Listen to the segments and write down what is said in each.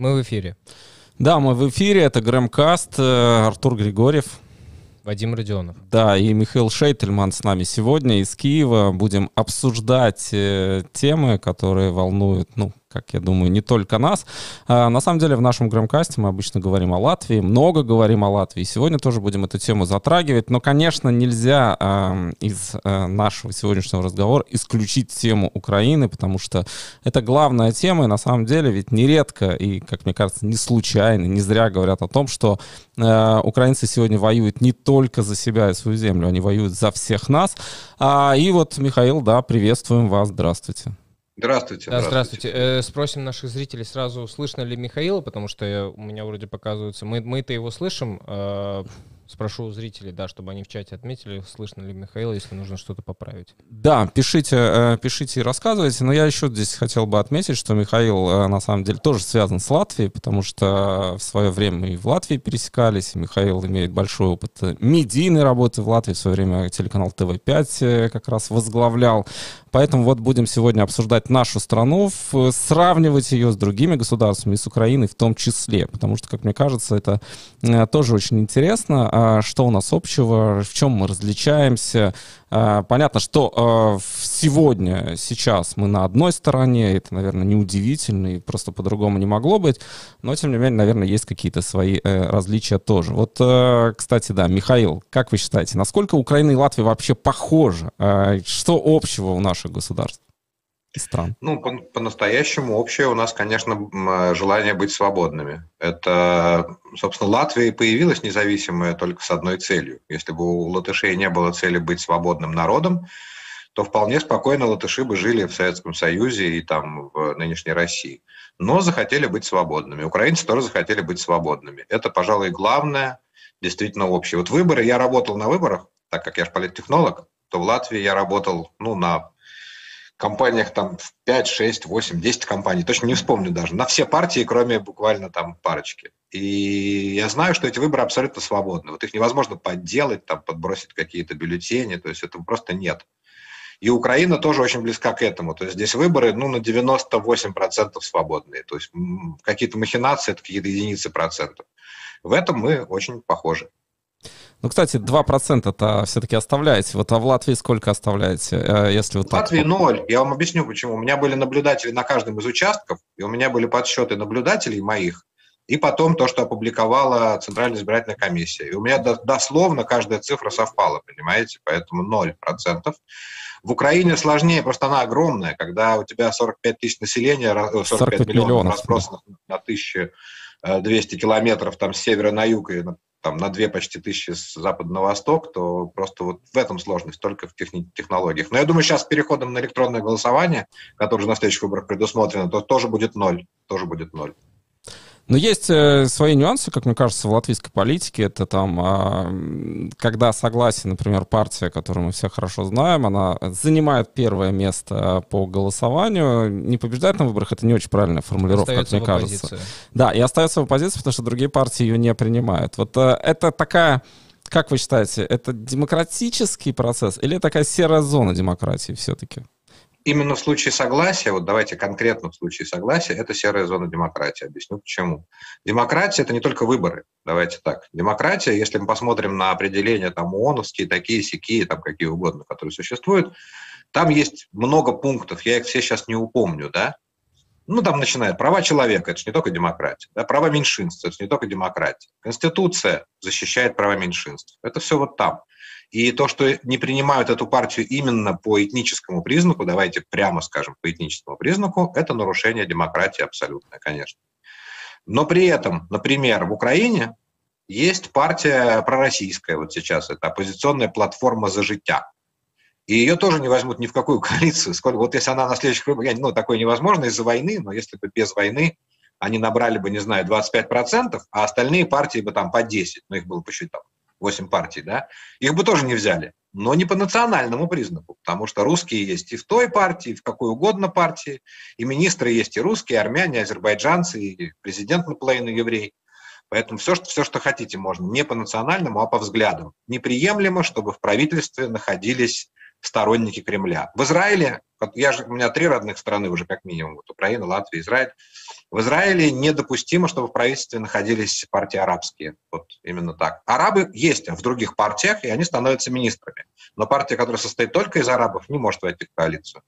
Мы в эфире. Да, мы в эфире. Это Грэмкаст. Э, Артур Григорьев. Вадим Родионов. Да, и Михаил Шейтельман с нами сегодня из Киева. Будем обсуждать э, темы, которые волнуют, ну, как я думаю, не только нас. А, на самом деле в нашем громкасте мы обычно говорим о Латвии, много говорим о Латвии. Сегодня тоже будем эту тему затрагивать, но, конечно, нельзя а, из а, нашего сегодняшнего разговора исключить тему Украины, потому что это главная тема, и на самом деле ведь нередко, и, как мне кажется, не случайно, не зря говорят о том, что а, украинцы сегодня воюют не только за себя и свою землю, они воюют за всех нас. А, и вот, Михаил, да, приветствуем вас, здравствуйте. Здравствуйте. Да, здравствуйте. здравствуйте. Э, спросим наших зрителей сразу, слышно ли Михаила, потому что я, у меня вроде показывается, мы, мы-то его слышим, э, Спрошу у зрителей, да, чтобы они в чате отметили, слышно ли Михаил, если нужно что-то поправить. Да, пишите, э, пишите и рассказывайте. Но я еще здесь хотел бы отметить, что Михаил э, на самом деле тоже связан с Латвией, потому что в свое время мы и в Латвии пересекались. И Михаил имеет большой опыт медийной работы в Латвии. В свое время телеканал ТВ-5 э, как раз возглавлял. Поэтому вот будем сегодня обсуждать нашу страну, сравнивать ее с другими государствами с Украиной в том числе. Потому что, как мне кажется, это тоже очень интересно а, что у нас общего, в чем мы различаемся. А, понятно, что а, сегодня, сейчас мы на одной стороне, это, наверное, неудивительно и просто по-другому не могло быть, но, тем не менее, наверное, есть какие-то свои э, различия тоже. Вот, э, кстати, да, Михаил, как вы считаете, насколько Украина и Латвия вообще похожи? Что общего у наших государств? стран? Ну, по- по-настоящему общее у нас, конечно, желание быть свободными. Это, собственно, Латвия появилась независимая только с одной целью. Если бы у латышей не было цели быть свободным народом, то вполне спокойно латыши бы жили в Советском Союзе и там в нынешней России. Но захотели быть свободными. Украинцы тоже захотели быть свободными. Это, пожалуй, главное, действительно общее. Вот выборы, я работал на выборах, так как я же политтехнолог, то в Латвии я работал ну, на компаниях там в 5, 6, 8, 10 компаний, точно не вспомню даже, на все партии, кроме буквально там парочки. И я знаю, что эти выборы абсолютно свободны. Вот их невозможно подделать, там, подбросить какие-то бюллетени, то есть этого просто нет. И Украина тоже очень близка к этому. То есть здесь выборы ну, на 98% свободные. То есть какие-то махинации – это какие-то единицы процентов. В этом мы очень похожи. Ну, кстати, 2%-то все-таки оставляете. Вот а в Латвии сколько оставляете? Э, если вот в Латвии так... ноль. Я вам объясню, почему. У меня были наблюдатели на каждом из участков, и у меня были подсчеты наблюдателей моих, и потом то, что опубликовала Центральная избирательная комиссия. И у меня дословно каждая цифра совпала, понимаете? Поэтому 0%. В Украине сложнее, просто она огромная. Когда у тебя 45 тысяч населения, 45, 45 миллионов, миллионов разбросанных на 1200 километров там с севера на юг и там, на две почти тысячи с запада на восток, то просто вот в этом сложность, только в техни- технологиях. Но я думаю, сейчас с переходом на электронное голосование, которое на следующих выборах предусмотрено, то тоже будет ноль, тоже будет ноль. Но есть э, свои нюансы, как мне кажется, в латвийской политике. Это там, э, когда согласие, например, партия, которую мы все хорошо знаем, она занимает первое место по голосованию, не побеждает на выборах, это не очень правильная формулировка, остается как мне кажется. Да, и остается в оппозиции, потому что другие партии ее не принимают. Вот э, это такая... Как вы считаете, это демократический процесс или такая серая зона демократии все-таки? Именно в случае согласия, вот давайте конкретно в случае согласия, это серая зона демократии. Объясню почему. Демократия – это не только выборы, давайте так. Демократия, если мы посмотрим на определения там ООНовские, такие, сякие, там какие угодно, которые существуют, там есть много пунктов, я их все сейчас не упомню, да, ну, там начинает права человека, это же не только демократия, да, права меньшинств, это же не только демократия. Конституция защищает права меньшинств. Это все вот там. И то, что не принимают эту партию именно по этническому признаку, давайте прямо скажем, по этническому признаку, это нарушение демократии абсолютное, конечно. Но при этом, например, в Украине есть партия пророссийская вот сейчас, это оппозиционная платформа «За життя». И ее тоже не возьмут ни в какую коалицию. Сколько, вот если она на следующих выборах, ну, такое невозможно из-за войны, но если бы без войны они набрали бы, не знаю, 25%, а остальные партии бы там по 10, ну, их было посчитал. 8 партий, да, их бы тоже не взяли. Но не по национальному признаку, потому что русские есть и в той партии, и в какой угодно партии, и министры есть и русские, и армяне, и азербайджанцы, и президент наполовину еврей. Поэтому все что, все, что хотите, можно. Не по национальному, а по взглядам. Неприемлемо, чтобы в правительстве находились сторонники Кремля. В Израиле я же, у меня три родных страны уже как минимум, вот Украина, Латвия, Израиль. В Израиле недопустимо, чтобы в правительстве находились партии арабские. Вот именно так. Арабы есть в других партиях, и они становятся министрами. Но партия, которая состоит только из арабов, не может войти в коалицию.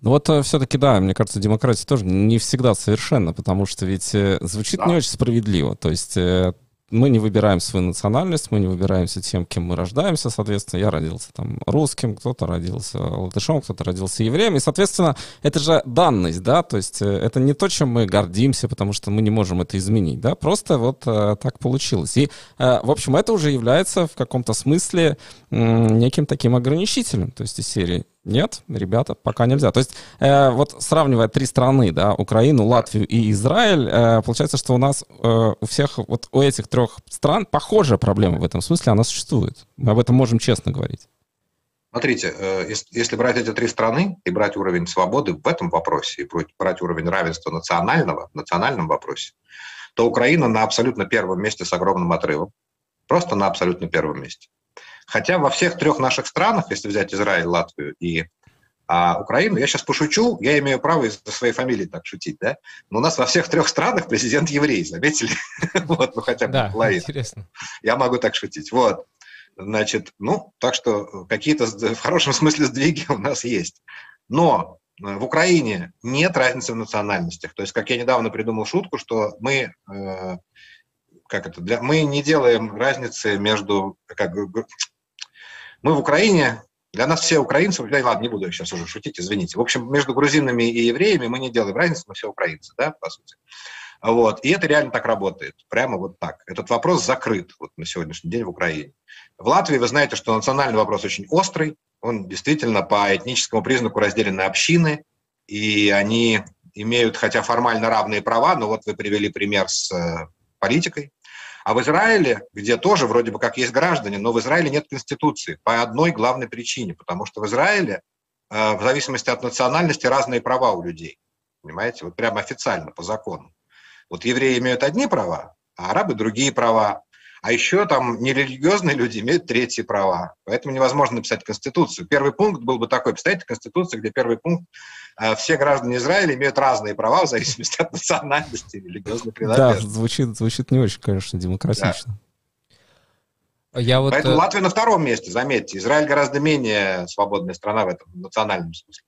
Ну вот э, все-таки, да, мне кажется, демократия тоже не всегда совершенна, потому что ведь э, звучит да. не очень справедливо. То есть э, мы не выбираем свою национальность, мы не выбираемся тем, кем мы рождаемся, соответственно, я родился там русским, кто-то родился латышом, кто-то родился евреем, и, соответственно, это же данность, да, то есть э, это не то, чем мы гордимся, потому что мы не можем это изменить, да, просто вот э, так получилось. И, э, в общем, это уже является в каком-то смысле э, неким таким ограничителем, то есть из серии нет, ребята, пока нельзя. То есть э, вот сравнивая три страны, да, Украину, Латвию и Израиль, э, получается, что у нас э, у всех, вот у этих трех стран похожая проблема в этом смысле, она существует. Мы об этом можем честно говорить. Смотрите, э, если брать эти три страны и брать уровень свободы в этом вопросе, и брать уровень равенства национального, в национальном вопросе, то Украина на абсолютно первом месте с огромным отрывом. Просто на абсолютно первом месте. Хотя во всех трех наших странах, если взять Израиль, Латвию и а, Украину, я сейчас пошучу, я имею право из-за своей фамилии так шутить, да? Но у нас во всех трех странах президент еврей, заметили? вот, ну хотя бы да, интересно. Я могу так шутить. Вот. Значит, ну, так что какие-то в хорошем смысле сдвиги у нас есть. Но э, в Украине нет разницы в национальностях. То есть, как я недавно придумал шутку, что мы э, как это, для, мы не делаем разницы между, как, мы в Украине, для нас все украинцы, да, ладно, не буду сейчас уже шутить, извините. В общем, между грузинами и евреями мы не делаем разницы, мы все украинцы, да, по сути. Вот. И это реально так работает, прямо вот так. Этот вопрос закрыт вот на сегодняшний день в Украине. В Латвии вы знаете, что национальный вопрос очень острый, он действительно по этническому признаку разделены общины, и они имеют, хотя формально равные права, но вот вы привели пример с э, политикой, а в Израиле, где тоже вроде бы как есть граждане, но в Израиле нет конституции по одной главной причине, потому что в Израиле э, в зависимости от национальности разные права у людей. Понимаете? Вот прямо официально, по закону. Вот евреи имеют одни права, а арабы другие права. А еще там нерелигиозные люди имеют третьи права. Поэтому невозможно написать Конституцию. Первый пункт был бы такой. Представьте, Конституция, где первый пункт все граждане Израиля имеют разные права в зависимости от национальности и религиозной принадлежности. Да, звучит, звучит не очень, конечно, демократично. Да. Я вот... Поэтому э, Латвия на втором месте, заметьте. Израиль гораздо менее свободная страна в этом национальном смысле.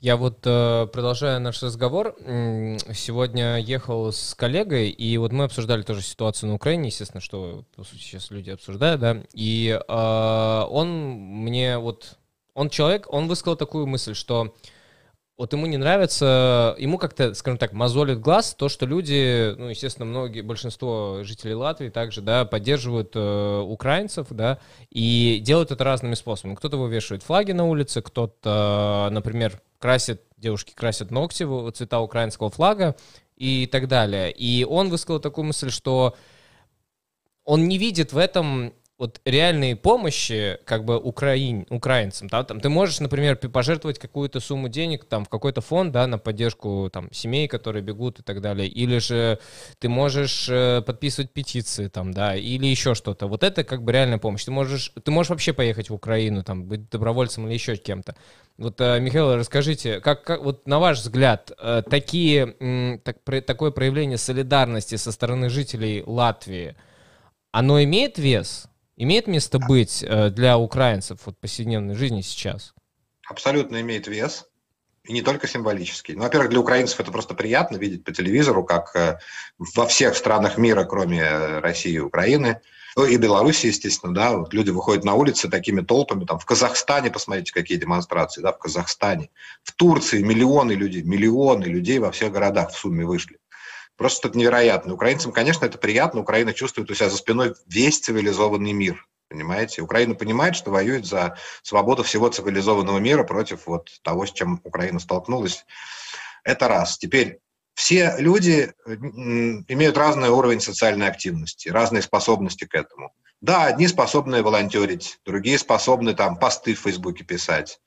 Я вот э, продолжая наш разговор, сегодня ехал с коллегой, и вот мы обсуждали тоже ситуацию на Украине, естественно, что по сути сейчас люди обсуждают, да, и э, он мне вот, он человек, он высказал такую мысль, что вот ему не нравится, ему как-то, скажем так, мозолит глаз то, что люди, ну, естественно, многие, большинство жителей Латвии также, да, поддерживают э, украинцев, да, и делают это разными способами. Кто-то вывешивает флаги на улице, кто-то, например, красит, девушки красят ногти цвета украинского флага и так далее. И он высказал такую мысль, что он не видит в этом вот реальной помощи как бы украин, украинцам, да, там ты можешь, например, пожертвовать какую-то сумму денег там в какой-то фонд, да, на поддержку там семей, которые бегут и так далее, или же ты можешь э, подписывать петиции там, да, или еще что-то. Вот это как бы реальная помощь. Ты можешь, ты можешь вообще поехать в Украину, там, быть добровольцем или еще кем-то. Вот, э, Михаил, расскажите, как, как вот на ваш взгляд, э, такие, так, такое проявление солидарности со стороны жителей Латвии, оно имеет вес? Имеет место быть э, для украинцев вот повседневной жизни сейчас? Абсолютно имеет вес. И не только символический. Ну, во-первых, для украинцев это просто приятно видеть по телевизору, как э, во всех странах мира, кроме э, России и Украины, ну, и Беларуси, естественно, да, вот люди выходят на улицы такими толпами, там в Казахстане, посмотрите, какие демонстрации, да, в Казахстане, в Турции миллионы людей, миллионы людей во всех городах в сумме вышли. Просто невероятно. Украинцам, конечно, это приятно. Украина чувствует у себя за спиной весь цивилизованный мир. Понимаете? Украина понимает, что воюет за свободу всего цивилизованного мира против вот того, с чем Украина столкнулась. Это раз. Теперь все люди имеют разный уровень социальной активности, разные способности к этому. Да, одни способны волонтерить, другие способны там посты в Фейсбуке писать.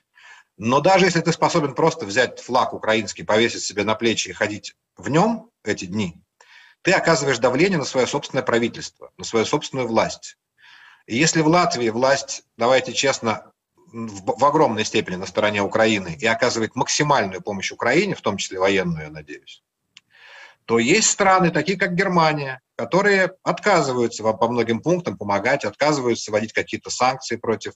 Но даже если ты способен просто взять флаг украинский, повесить себе на плечи и ходить в нем эти дни, ты оказываешь давление на свое собственное правительство, на свою собственную власть. И если в Латвии власть, давайте честно, в, в огромной степени на стороне Украины и оказывает максимальную помощь Украине, в том числе военную, я надеюсь, то есть страны, такие как Германия, которые отказываются по многим пунктам помогать, отказываются вводить какие-то санкции против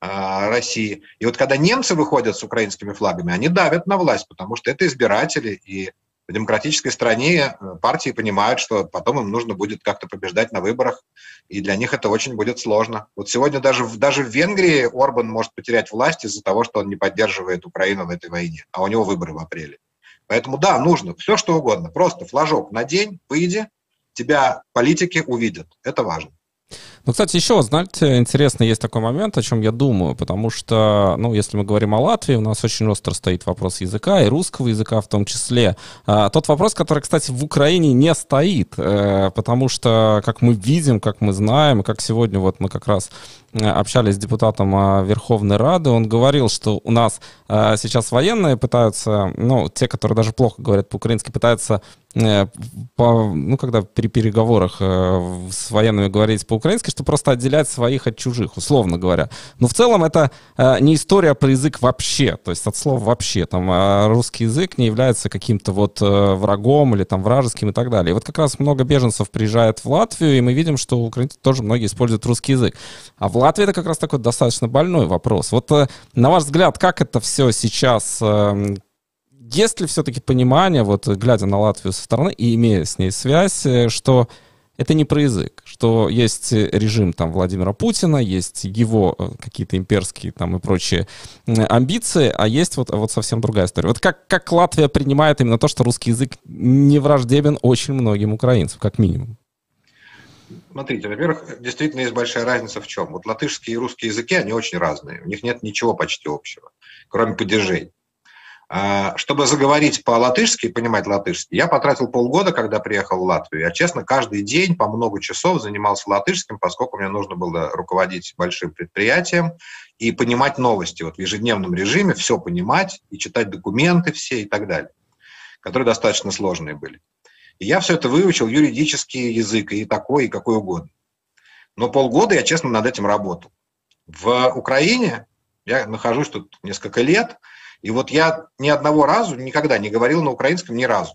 э, России. И вот когда немцы выходят с украинскими флагами, они давят на власть, потому что это избиратели, и в демократической стране э, партии понимают, что потом им нужно будет как-то побеждать на выборах, и для них это очень будет сложно. Вот сегодня даже, даже в Венгрии Орбан может потерять власть из-за того, что он не поддерживает Украину в этой войне, а у него выборы в апреле. Поэтому да, нужно все что угодно, просто флажок на день, выйди, тебя политики увидят, это важно. Ну, кстати, еще, знаете, интересно, есть такой момент, о чем я думаю, потому что, ну, если мы говорим о Латвии, у нас очень остро стоит вопрос языка, и русского языка в том числе. А, тот вопрос, который, кстати, в Украине не стоит, э, потому что, как мы видим, как мы знаем, как сегодня вот мы как раз э, общались с депутатом а, Верховной Рады, он говорил, что у нас э, сейчас военные пытаются, ну, те, которые даже плохо говорят по-украински, пытаются по, ну, когда при переговорах с военными говорить по-украински, что просто отделять своих от чужих, условно говоря. Но в целом это э, не история про язык вообще, то есть от слова вообще. Там э, русский язык не является каким-то вот э, врагом или там вражеским и так далее. И вот как раз много беженцев приезжает в Латвию, и мы видим, что украинцы тоже многие используют русский язык. А в Латвии это как раз такой достаточно больной вопрос. Вот э, на ваш взгляд, как это все сейчас э, есть ли все-таки понимание, вот глядя на Латвию со стороны и имея с ней связь, э, что это не про язык, что есть режим там Владимира Путина, есть его э, какие-то имперские там и прочие амбиции, а есть вот, вот совсем другая история. Вот как, как Латвия принимает именно то, что русский язык не враждебен очень многим украинцам, как минимум? Смотрите, во-первых, действительно есть большая разница в чем. Вот латышские и русские языки, они очень разные. У них нет ничего почти общего, кроме падежей. А, чтобы заговорить по-латышски понимать латышский, я потратил полгода, когда приехал в Латвию. Я, честно, каждый день по много часов занимался латышским, поскольку мне нужно было руководить большим предприятием и понимать новости вот в ежедневном режиме, все понимать и читать документы все и так далее, которые достаточно сложные были. И я все это выучил, юридический язык и такой, и какой угодно. Но полгода я, честно, над этим работал. В Украине я нахожусь тут несколько лет – и вот я ни одного разу, никогда не говорил на украинском ни разу.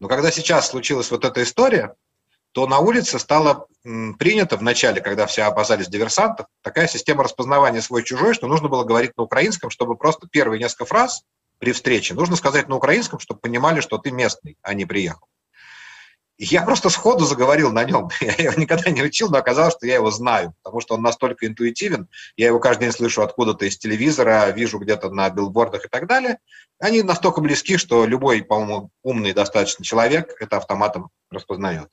Но когда сейчас случилась вот эта история, то на улице стало принято в начале, когда все опасались диверсантов, такая система распознавания свой-чужой, что нужно было говорить на украинском, чтобы просто первые несколько фраз при встрече нужно сказать на украинском, чтобы понимали, что ты местный, а не приехал. Я просто сходу заговорил на нем. Я его никогда не учил, но оказалось, что я его знаю, потому что он настолько интуитивен. Я его каждый день слышу откуда-то из телевизора, вижу где-то на билбордах и так далее. Они настолько близки, что любой, по-моему, умный достаточно человек это автоматом распознает.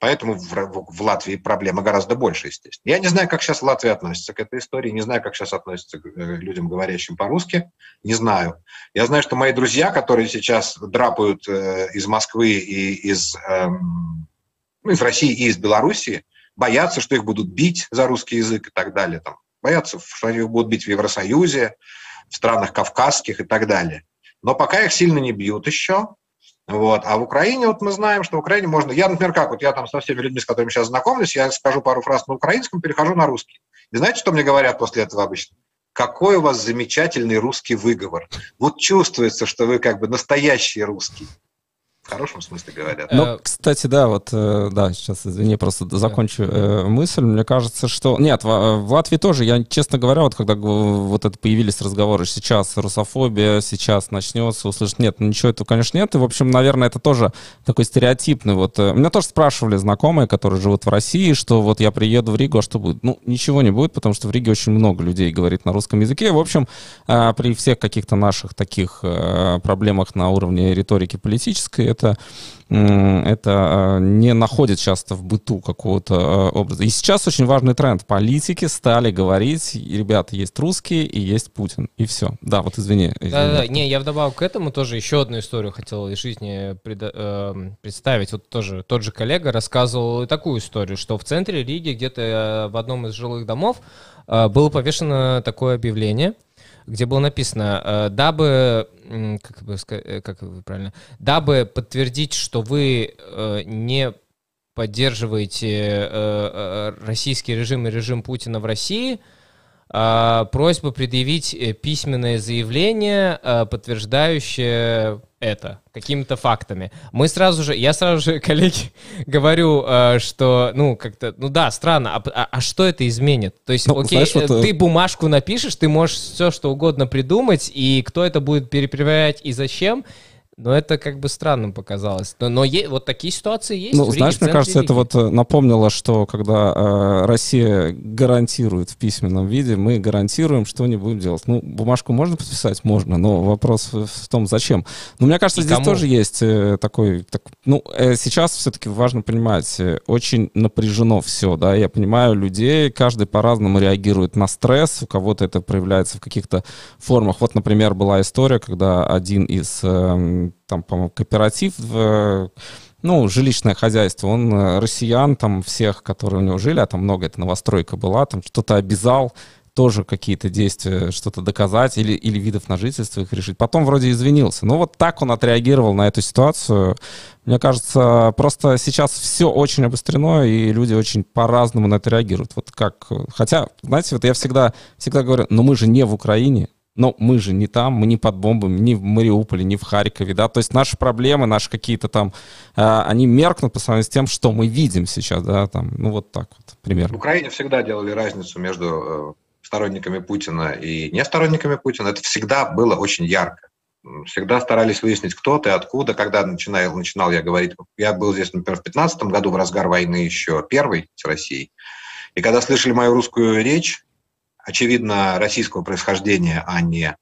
Поэтому в, в, Латвии проблема гораздо больше, естественно. Я не знаю, как сейчас Латвия относится к этой истории, не знаю, как сейчас относится к э, людям, говорящим по-русски, не знаю. Я знаю, что мои друзья, которые сейчас драпают э, из Москвы и из, э, ну, из России и из Белоруссии, боятся, что их будут бить за русский язык и так далее. Там, боятся, что их будут бить в Евросоюзе, в странах кавказских и так далее. Но пока их сильно не бьют еще, вот. А в Украине, вот мы знаем, что в Украине можно... Я, например, как, вот я там со всеми людьми, с которыми сейчас знакомлюсь, я скажу пару фраз на украинском, перехожу на русский. И знаете, что мне говорят после этого обычно? Какой у вас замечательный русский выговор. Вот чувствуется, что вы как бы настоящий русский. В хорошем смысле говорят. Ну, э, кстати, да, вот, э, да, сейчас, извини, просто закончу э, мысль. Мне кажется, что... Нет, в, в Латвии тоже, я, честно говоря, вот когда вот это появились разговоры, сейчас русофобия, сейчас начнется, услышать, нет, ничего этого, конечно, нет. И, в общем, наверное, это тоже такой стереотипный. Вот, меня тоже спрашивали знакомые, которые живут в России, что вот я приеду в Ригу, а что будет? Ну, ничего не будет, потому что в Риге очень много людей говорит на русском языке. В общем, при всех каких-то наших таких проблемах на уровне риторики политической, это, это а, не находит часто в быту какого-то а, образа. И сейчас очень важный тренд. Политики стали говорить, ребята, есть русские и есть Путин. И все. Да, вот извини. извини. Да, да, не, я вдобавок к этому тоже еще одну историю хотел из жизни пред, э, представить. Вот тоже тот же коллега рассказывал такую историю, что в центре Риги, где-то э, в одном из жилых домов, э, было повешено такое объявление – где было написано, э, дабы, как, бы, э, как правильно, дабы подтвердить, что вы э, не поддерживаете российский режим и режим Путина в России, э, просьба предъявить э, письменное заявление, э, подтверждающее это какими-то фактами. Мы сразу же, я сразу же, коллеги, говорю, э, что, ну, как-то, ну да, странно, а, а, а что это изменит? То есть, ну, окей, знаешь, вот, ты бумажку напишешь, ты можешь все, что угодно придумать, и кто это будет перепроверять и зачем, но это как бы странным показалось. Но, но е- вот такие ситуации есть. Ну, в знаешь, мне кажется, Риги. это вот э, напомнило, что когда э, Россия гарантирует в письменном виде, мы гарантируем, что не будем делать. Ну, бумажку можно подписать? Можно, но вопрос в, в том, зачем. Но мне кажется, И здесь кому? тоже есть э, такой... Так, ну, э, сейчас все-таки важно понимать, э, очень напряжено все, да, я понимаю людей, каждый по-разному реагирует на стресс, у кого-то это проявляется в каких-то формах. Вот, например, была история, когда один из... Э, там, по-моему, кооператив, ну, жилищное хозяйство, он э, россиян, там, всех, которые у него жили, а там много, это новостройка была, там что-то обязал, тоже какие-то действия, что-то доказать или, или видов на жительство их решить. Потом вроде извинился. Ну, вот так он отреагировал на эту ситуацию. Мне кажется, просто сейчас все очень обострено, и люди очень по-разному на это реагируют. Вот как... Хотя, знаете, вот я всегда, всегда говорю, но мы же не в Украине, но мы же не там, мы не под бомбами, ни в Мариуполе, ни в Харькове, да, то есть наши проблемы, наши какие-то там, э, они меркнут по сравнению с тем, что мы видим сейчас, да, там, ну вот так вот, примерно. В Украине всегда делали разницу между э, сторонниками Путина и не сторонниками Путина, это всегда было очень ярко. Всегда старались выяснить, кто ты, откуда. Когда начинал, начинал я говорить, я был здесь, например, в 15 году, в разгар войны еще первый с Россией, и когда слышали мою русскую речь, очевидно, российского происхождения, а не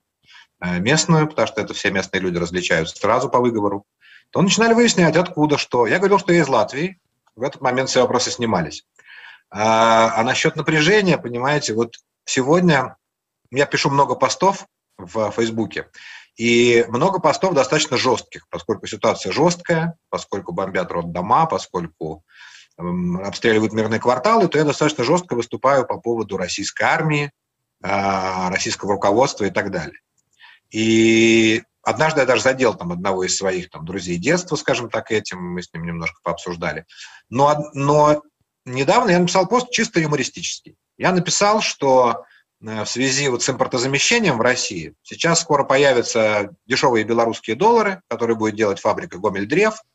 э, местную, потому что это все местные люди различаются сразу по выговору, то начинали выяснять, откуда, что. Я говорил, что я из Латвии. В этот момент все вопросы снимались. А, а насчет напряжения, понимаете, вот сегодня я пишу много постов в Фейсбуке, и много постов достаточно жестких, поскольку ситуация жесткая, поскольку бомбят роддома, поскольку обстреливают мирные кварталы, то я достаточно жестко выступаю по поводу российской армии, а, российского руководства и так далее. И однажды я даже задел там одного из своих там, друзей детства, скажем так, этим, мы с ним немножко пообсуждали. Но, но недавно я написал пост чисто юмористический. Я написал, что э, в связи вот с импортозамещением в России сейчас скоро появятся дешевые белорусские доллары, которые будет делать фабрика Гомель-Древ –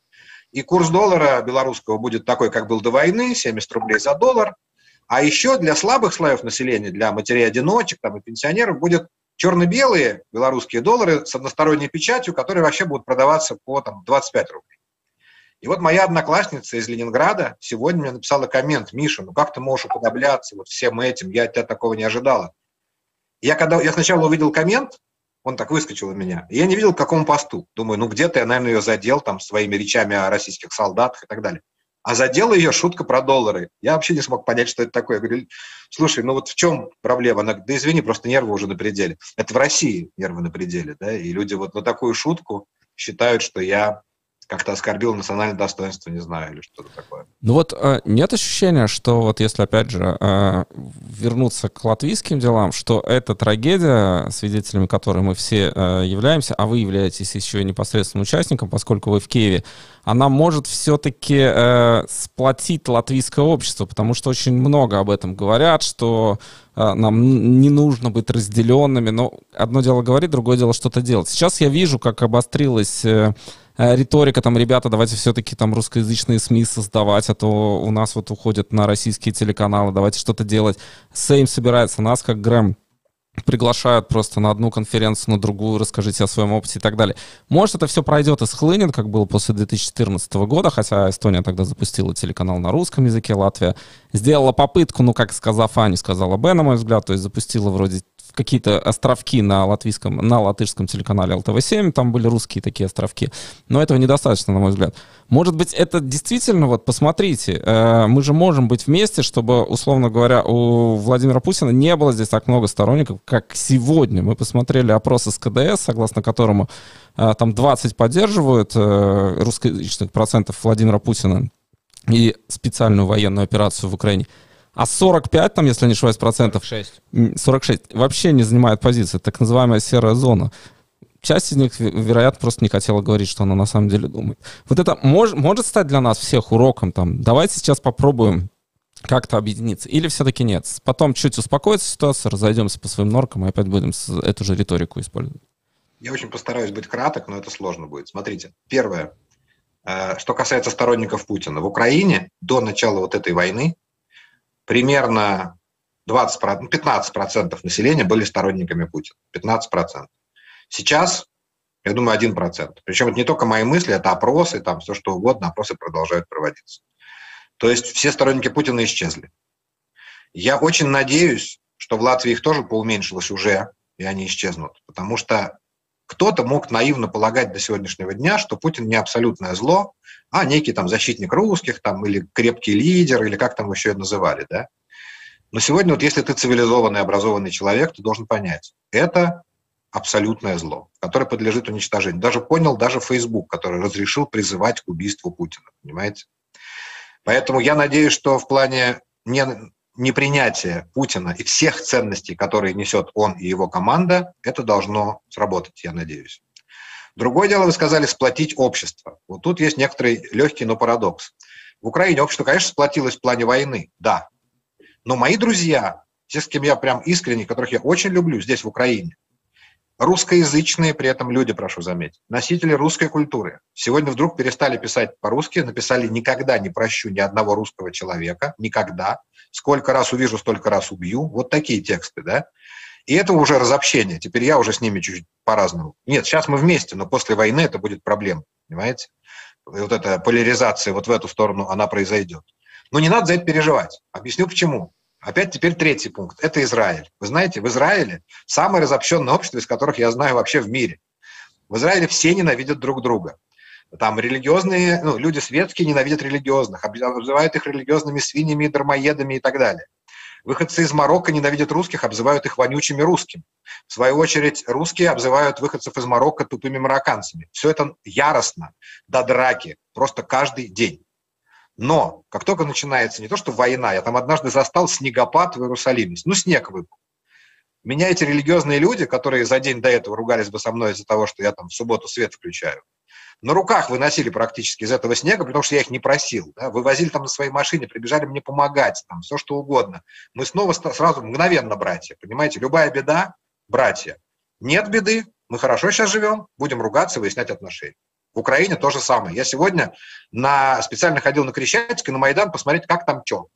и курс доллара белорусского будет такой, как был до войны, 70 рублей за доллар. А еще для слабых слоев населения, для матерей-одиночек там, и пенсионеров будет черно-белые белорусские доллары с односторонней печатью, которые вообще будут продаваться по там, 25 рублей. И вот моя одноклассница из Ленинграда сегодня мне написала коммент, Миша, ну как ты можешь уподобляться вот всем этим, я от тебя такого не ожидала. Я, когда, я сначала увидел коммент, он так выскочил у меня. я не видел, к какому посту. Думаю, ну где-то я, наверное, ее задел там своими речами о российских солдатах и так далее. А задела ее шутка про доллары. Я вообще не смог понять, что это такое. Я говорю, слушай, ну вот в чем проблема? Она, да извини, просто нервы уже на пределе. Это в России нервы на пределе, да, и люди вот на такую шутку считают, что я как-то оскорбил национальное достоинство, не знаю, или что-то такое. Ну вот э, нет ощущения, что вот если, опять же, э, вернуться к латвийским делам, что эта трагедия, свидетелями которой мы все э, являемся, а вы являетесь еще и непосредственным участником, поскольку вы в Киеве, она может все-таки сплотить латвийское общество, потому что очень много об этом говорят, что нам не нужно быть разделенными, но одно дело говорить, другое дело что-то делать. Сейчас я вижу, как обострилась Э, риторика, там, ребята, давайте все-таки там русскоязычные СМИ создавать, а то у нас вот уходят на российские телеканалы, давайте что-то делать. Сейм собирается, нас, как Грэм, приглашают просто на одну конференцию, на другую, расскажите о своем опыте и так далее. Может, это все пройдет и схлынет, как было после 2014 года, хотя Эстония тогда запустила телеканал на русском языке, Латвия сделала попытку, ну, как сказав А, сказала Б, на мой взгляд, то есть запустила вроде какие-то островки на латвийском, на латышском телеканале ЛТВ-7, там были русские такие островки, но этого недостаточно, на мой взгляд. Может быть, это действительно, вот, посмотрите, э, мы же можем быть вместе, чтобы, условно говоря, у Владимира Путина не было здесь так много сторонников, как сегодня. Мы посмотрели опросы с КДС, согласно которому э, там 20 поддерживают э, русскоязычных процентов Владимира Путина и специальную военную операцию в Украине. А 45, там, если не ошибаюсь, процентов... 46. 46 вообще не занимает позиции. Так называемая серая зона. Часть из них, вероятно, просто не хотела говорить, что она на самом деле думает. Вот это мож, может стать для нас всех уроком. Там. Давайте сейчас попробуем как-то объединиться? Или все-таки нет? Потом чуть успокоится ситуация, разойдемся по своим норкам и опять будем эту же риторику использовать. Я очень постараюсь быть краток, но это сложно будет. Смотрите, первое, э, что касается сторонников Путина. В Украине до начала вот этой войны примерно 20, 15% населения были сторонниками Путина. 15%. Сейчас, я думаю, 1%. Причем это не только мои мысли, это опросы, там все что угодно, опросы продолжают проводиться. То есть все сторонники Путина исчезли. Я очень надеюсь, что в Латвии их тоже поуменьшилось уже, и они исчезнут. Потому что кто-то мог наивно полагать до сегодняшнего дня, что Путин не абсолютное зло, а некий там защитник русских, там, или крепкий лидер, или как там еще это называли, да. Но сегодня вот если ты цивилизованный, образованный человек, ты должен понять, это абсолютное зло, которое подлежит уничтожению. Даже понял даже Facebook, который разрешил призывать к убийству Путина, понимаете? Поэтому я надеюсь, что в плане не, непринятия Путина и всех ценностей, которые несет он и его команда, это должно сработать, я надеюсь. Другое дело, вы сказали, сплотить общество. Вот тут есть некоторый легкий, но парадокс. В Украине общество, конечно, сплотилось в плане войны, да. Но мои друзья, те, с кем я прям искренне, которых я очень люблю здесь, в Украине, Русскоязычные при этом люди, прошу заметить, носители русской культуры. Сегодня вдруг перестали писать по-русски, написали «никогда не прощу ни одного русского человека», «никогда», «сколько раз увижу, столько раз убью». Вот такие тексты, да? И это уже разобщение. Теперь я уже с ними чуть по-разному. Нет, сейчас мы вместе, но после войны это будет проблема, понимаете? И вот эта поляризация вот в эту сторону, она произойдет. Но не надо за это переживать. Объясню почему. Опять теперь третий пункт. Это Израиль. Вы знаете, в Израиле самое разобщенное общество, из которых я знаю вообще в мире. В Израиле все ненавидят друг друга. Там религиозные, ну, люди светские ненавидят религиозных, обзывают их религиозными свиньями, дармоедами и так далее. Выходцы из Марокко ненавидят русских, обзывают их вонючими русским. В свою очередь, русские обзывают выходцев из Марокко тупыми марокканцами. Все это яростно, до драки, просто каждый день. Но как только начинается не то, что война, я там однажды застал снегопад в Иерусалиме, ну снег выпал. Меня эти религиозные люди, которые за день до этого ругались бы со мной из-за того, что я там в субботу свет включаю, на руках выносили практически из этого снега, потому что я их не просил. Да? Вывозили там на своей машине, прибежали мне помогать, там, все что угодно. Мы снова сразу мгновенно братья, понимаете? Любая беда – братья. Нет беды, мы хорошо сейчас живем, будем ругаться, выяснять отношения. В Украине то же самое. Я сегодня на, специально ходил на Крещатик и на Майдан посмотреть, как там что.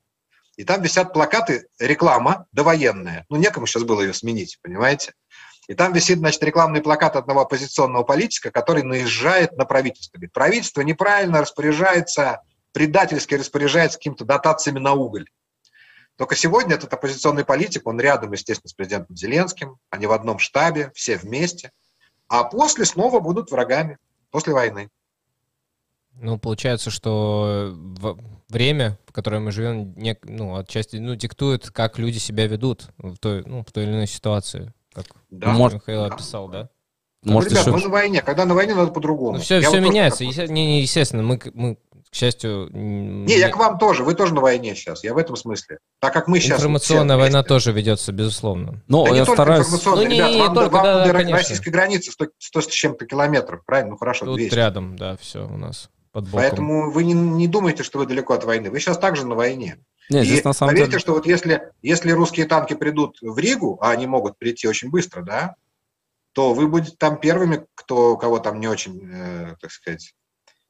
И там висят плакаты, реклама довоенная. Ну, некому сейчас было ее сменить, понимаете? И там висит, значит, рекламный плакат одного оппозиционного политика, который наезжает на правительство. Говорит, правительство неправильно распоряжается, предательски распоряжается какими-то дотациями на уголь. Только сегодня этот оппозиционный политик, он рядом, естественно, с президентом Зеленским, они в одном штабе, все вместе, а после снова будут врагами после войны. Ну, получается, что время, в которое мы живем, не, ну, отчасти ну, диктует, как люди себя ведут в той, ну, в той или иной ситуации, как да, Может, Михаил да. описал, да? Может, ребят, еще... мы на войне. Когда на войне, надо по-другому. Ну, все, все вот меняется. Не, не, естественно, мы, мы к счастью... Не, я к вам тоже. Вы тоже на войне сейчас. Я в этом смысле. Так как мы сейчас... Информационная война тоже ведется, безусловно. Но да я не стараюсь... информационная. Ну, Ребят, не, вам, только, вам да, до да, российской границы 100, 100 с чем-то километров, правильно? Ну, хорошо, Тут 200. рядом, да, все у нас под боком. Поэтому вы не, не думайте, что вы далеко от войны. Вы сейчас также на войне. Нет, здесь на самом поверьте, деле... что вот если, если русские танки придут в Ригу, а они могут прийти очень быстро, да, то вы будете там первыми, кто, кого там не очень, э, так сказать,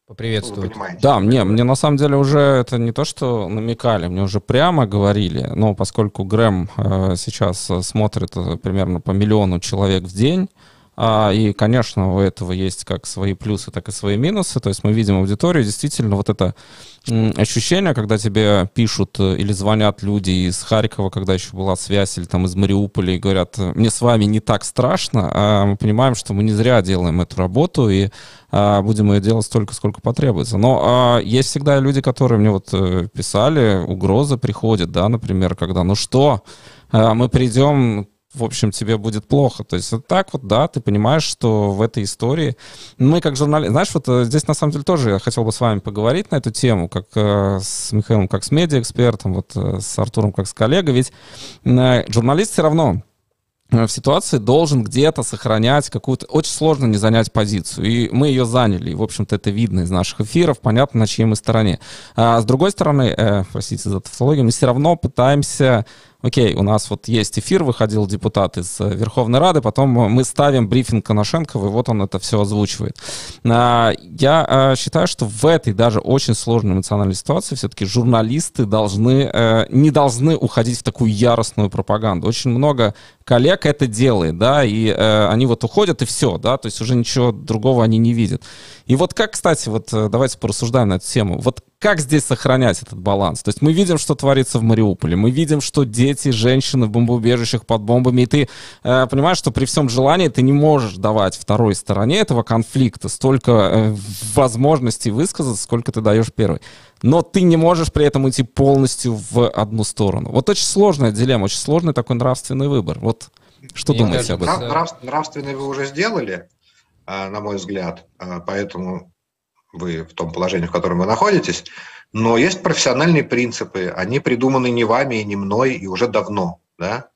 поприветствуют. Да, мне, мне на самом деле уже это не то, что намекали, мне уже прямо говорили, но поскольку Грэм э, сейчас смотрит э, примерно по миллиону человек в день, и, конечно, у этого есть как свои плюсы, так и свои минусы. То есть мы видим аудиторию, действительно, вот это ощущение, когда тебе пишут э, или звонят люди из Харькова, когда еще была связь, или там из Мариуполя, и говорят, мне с вами не так страшно, а мы понимаем, что мы не зря делаем эту работу, и а, будем ее делать столько, сколько потребуется. Но а, есть всегда люди, которые мне вот э, писали, угрозы приходят, да, например, когда, ну что, а, мы придем в общем, тебе будет плохо. То есть вот так вот, да, ты понимаешь, что в этой истории... Мы как журналисты... Знаешь, вот э, здесь на самом деле тоже я хотел бы с вами поговорить на эту тему, как э, с Михаилом, как с медиаэкспертом, вот э, с Артуром, как с коллегой. Ведь э, журналист все равно в ситуации должен где-то сохранять какую-то... Очень сложно не занять позицию, и мы ее заняли. И, в общем-то, это видно из наших эфиров, понятно, на чьей мы стороне. А с другой стороны, э, простите за тавтологию, мы все равно пытаемся окей, у нас вот есть эфир, выходил депутат из э, Верховной Рады, потом мы ставим брифинг Коношенкова, и вот он это все озвучивает. А, я а, считаю, что в этой даже очень сложной эмоциональной ситуации все-таки журналисты должны, э, не должны уходить в такую яростную пропаганду. Очень много коллег это делает, да, и э, они вот уходят, и все, да, то есть уже ничего другого они не видят. И вот как, кстати, вот давайте порассуждаем на эту тему. Вот как здесь сохранять этот баланс? То есть мы видим, что творится в Мариуполе, мы видим, что дети, женщины в бомбоубежищах под бомбами, и ты э, понимаешь, что при всем желании ты не можешь давать второй стороне этого конфликта столько э, возможностей высказаться, сколько ты даешь первой. Но ты не можешь при этом идти полностью в одну сторону. Вот очень сложная дилемма, очень сложный такой нравственный выбор. Вот что Мне думаете об этом? Нрав, нравственный вы уже сделали, э, на мой взгляд, э, поэтому вы в том положении, в котором вы находитесь, но есть профессиональные принципы, они придуманы не вами и не мной, и уже давно, да.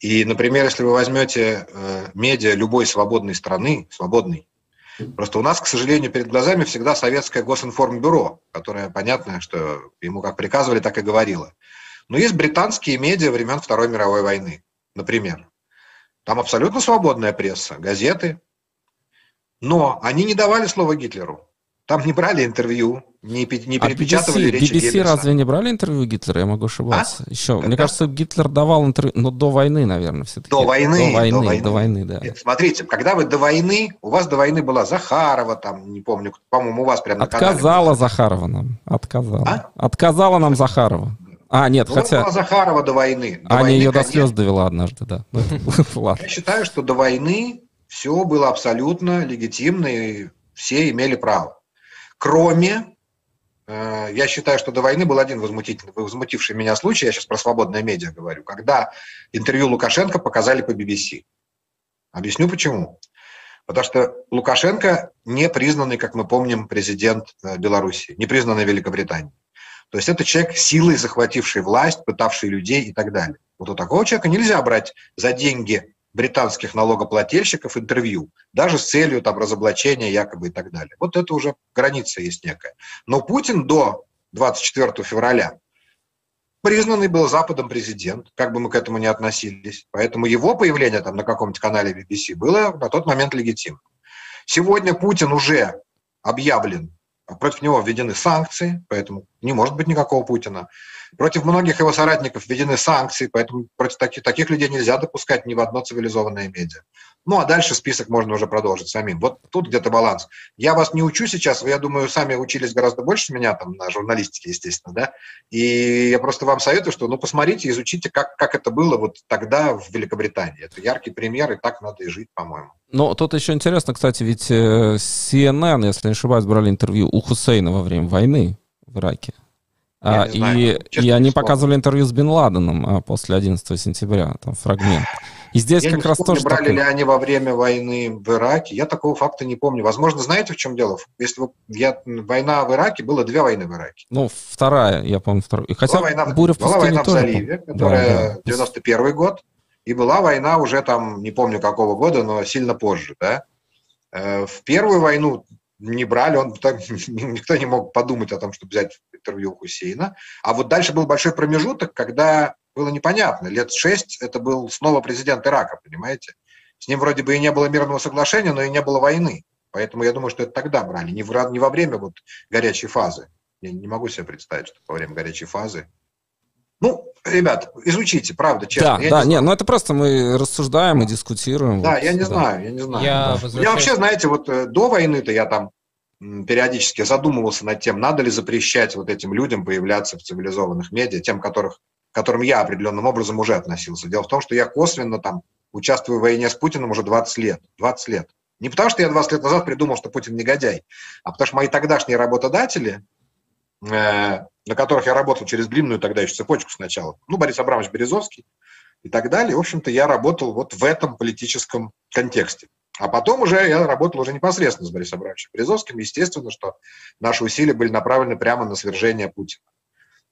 И, например, если вы возьмете э, медиа любой свободной страны, свободной, просто у нас, к сожалению, перед глазами всегда советское госинформбюро, которое, понятно, что ему как приказывали, так и говорило. Но есть британские медиа времен Второй мировой войны, например. Там абсолютно свободная пресса, газеты, но они не давали слово Гитлеру. Там не брали интервью, не, не а перепечатывали а BBC, речи BBC Геббельса. разве не брали интервью Гитлера? Я могу ошибаться. А? Еще, Когда? мне кажется, Гитлер давал интервью, но до войны, наверное, все-таки. До войны. До войны, до войны, до войны да. Нет, смотрите, когда вы до войны, у вас до войны была Захарова, там, не помню, по-моему, у вас прямо на Отказала. Захарова нам, отказала. А? Отказала нам Захарова. А, нет, ну, хотя... была Захарова до войны. До Аня войны, ее конечно. до слез довела однажды, да. Я считаю, что до войны все было абсолютно легитимно, и все имели право. Кроме, э, я считаю, что до войны был один возмутительный, возмутивший меня случай, я сейчас про свободное медиа говорю, когда интервью Лукашенко показали по BBC. Объясню почему. Потому что Лукашенко не признанный, как мы помним, президент э, Беларуси, не признанный Великобританией. То есть это человек силой захвативший власть, пытавший людей и так далее. Вот у такого человека нельзя брать за деньги британских налогоплательщиков интервью, даже с целью там разоблачения якобы и так далее. Вот это уже граница есть некая. Но Путин до 24 февраля признанный был Западом президент, как бы мы к этому ни относились. Поэтому его появление там на каком-нибудь канале BBC было на тот момент легитимным. Сегодня Путин уже объявлен, против него введены санкции, поэтому не может быть никакого Путина. Против многих его соратников введены санкции, поэтому против таких, таких людей нельзя допускать ни в одно цивилизованное медиа. Ну, а дальше список можно уже продолжить самим. Вот тут где-то баланс. Я вас не учу сейчас, вы, я думаю, сами учились гораздо больше меня, там, на журналистике, естественно, да, и я просто вам советую, что, ну, посмотрите, изучите, как, как это было вот тогда в Великобритании. Это яркий пример, и так надо и жить, по-моему. Ну, тут еще интересно, кстати, ведь э, CNN, если не ошибаюсь, брали интервью у Хусейна во время войны в Ираке. А, знаю, и, и они показывали интервью с Бен Ладеном а, после 11 сентября, там фрагмент. И здесь я как раз помню, тоже... брали такой... ли они во время войны в Ираке. Я такого факта не помню. Возможно, знаете, в чем дело? Если вы... я... война в Ираке, было две войны в Ираке. Ну, вторая, я помню, вторую. Хотя была война, буря в, была война в заливе, которая да, да. 91 год, и была война уже там, не помню какого года, но сильно позже, да. Э, в первую войну не брали, он, никто не мог подумать о том, чтобы взять интервью у Хусейна. А вот дальше был большой промежуток, когда было непонятно. Лет шесть это был снова президент Ирака, понимаете? С ним вроде бы и не было мирного соглашения, но и не было войны. Поэтому я думаю, что это тогда брали, не, в, не во время вот горячей фазы. Я не могу себе представить, что во время горячей фазы ну, ребят, изучите, правда, честно. Да, я да, не, не, ну это просто мы рассуждаем и дискутируем. Да, вот, я не да. знаю, я не знаю. Я, да. возвращаюсь... я вообще, знаете, вот э, до войны-то я там периодически задумывался над тем, надо ли запрещать вот этим людям появляться в цивилизованных медиа, тем, которых, к которым я определенным образом уже относился. Дело в том, что я косвенно там участвую в войне с Путиным уже 20 лет. 20 лет. Не потому, что я 20 лет назад придумал, что Путин негодяй, а потому что мои тогдашние работодатели, э, на которых я работал через длинную тогда еще цепочку сначала. Ну, Борис Абрамович Березовский и так далее. В общем-то, я работал вот в этом политическом контексте. А потом уже я работал уже непосредственно с Борисом Абрамовичем Березовским. Естественно, что наши усилия были направлены прямо на свержение Путина.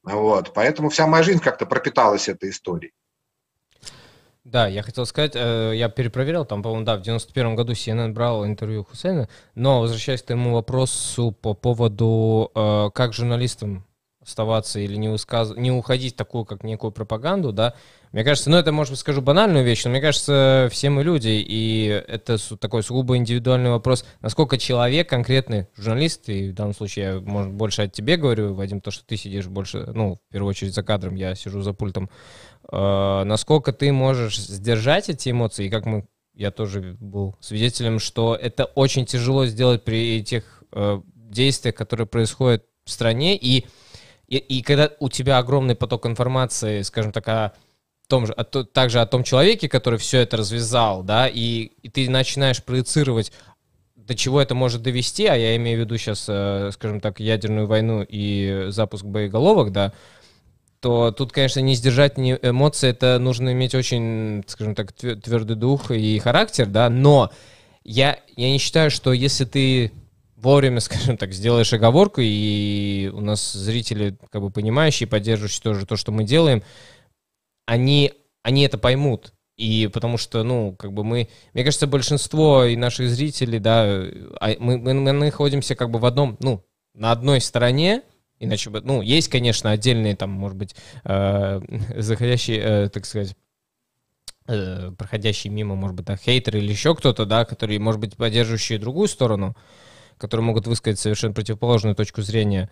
Вот. Поэтому вся моя жизнь как-то пропиталась этой историей. Да, я хотел сказать, э, я перепроверил, там, по-моему, да, в 91 году CNN брал интервью Хусейна, но возвращаясь к твоему вопросу по поводу, э, как журналистам оставаться или не, высказ... не уходить в такую, как некую пропаганду, да, мне кажется, ну это, может быть, скажу банальную вещь, но мне кажется, все мы люди, и это такой сугубо индивидуальный вопрос, насколько человек, конкретный журналист, и в данном случае я, может, больше от тебе говорю, Вадим, то, что ты сидишь больше, ну, в первую очередь за кадром, я сижу за пультом, э, насколько ты можешь сдержать эти эмоции, и как мы, я тоже был свидетелем, что это очень тяжело сделать при этих э, действиях, которые происходят в стране, и и, и когда у тебя огромный поток информации, скажем так, о том же, о, также о том человеке, который все это развязал, да, и, и ты начинаешь проецировать, до чего это может довести, а я имею в виду сейчас, э, скажем так, ядерную войну и запуск боеголовок, да, то тут, конечно, не сдержать ни эмоции, это нужно иметь очень, скажем так, твердый дух и характер, да, но я, я не считаю, что если ты вовремя, скажем так, сделаешь оговорку, и у нас зрители, как бы понимающие, поддерживающие тоже то, что мы делаем, они, они это поймут. И потому что, ну, как бы мы, мне кажется, большинство и наших зрителей, да, а мы, мы, мы находимся как бы в одном, ну, на одной стороне, иначе бы, ну, есть, конечно, отдельные там, может быть, э, заходящие, э, так сказать, э, проходящие мимо, может быть, да, хейтеры или еще кто-то, да, которые, может быть, поддерживающие другую сторону, которые могут высказать совершенно противоположную точку зрения.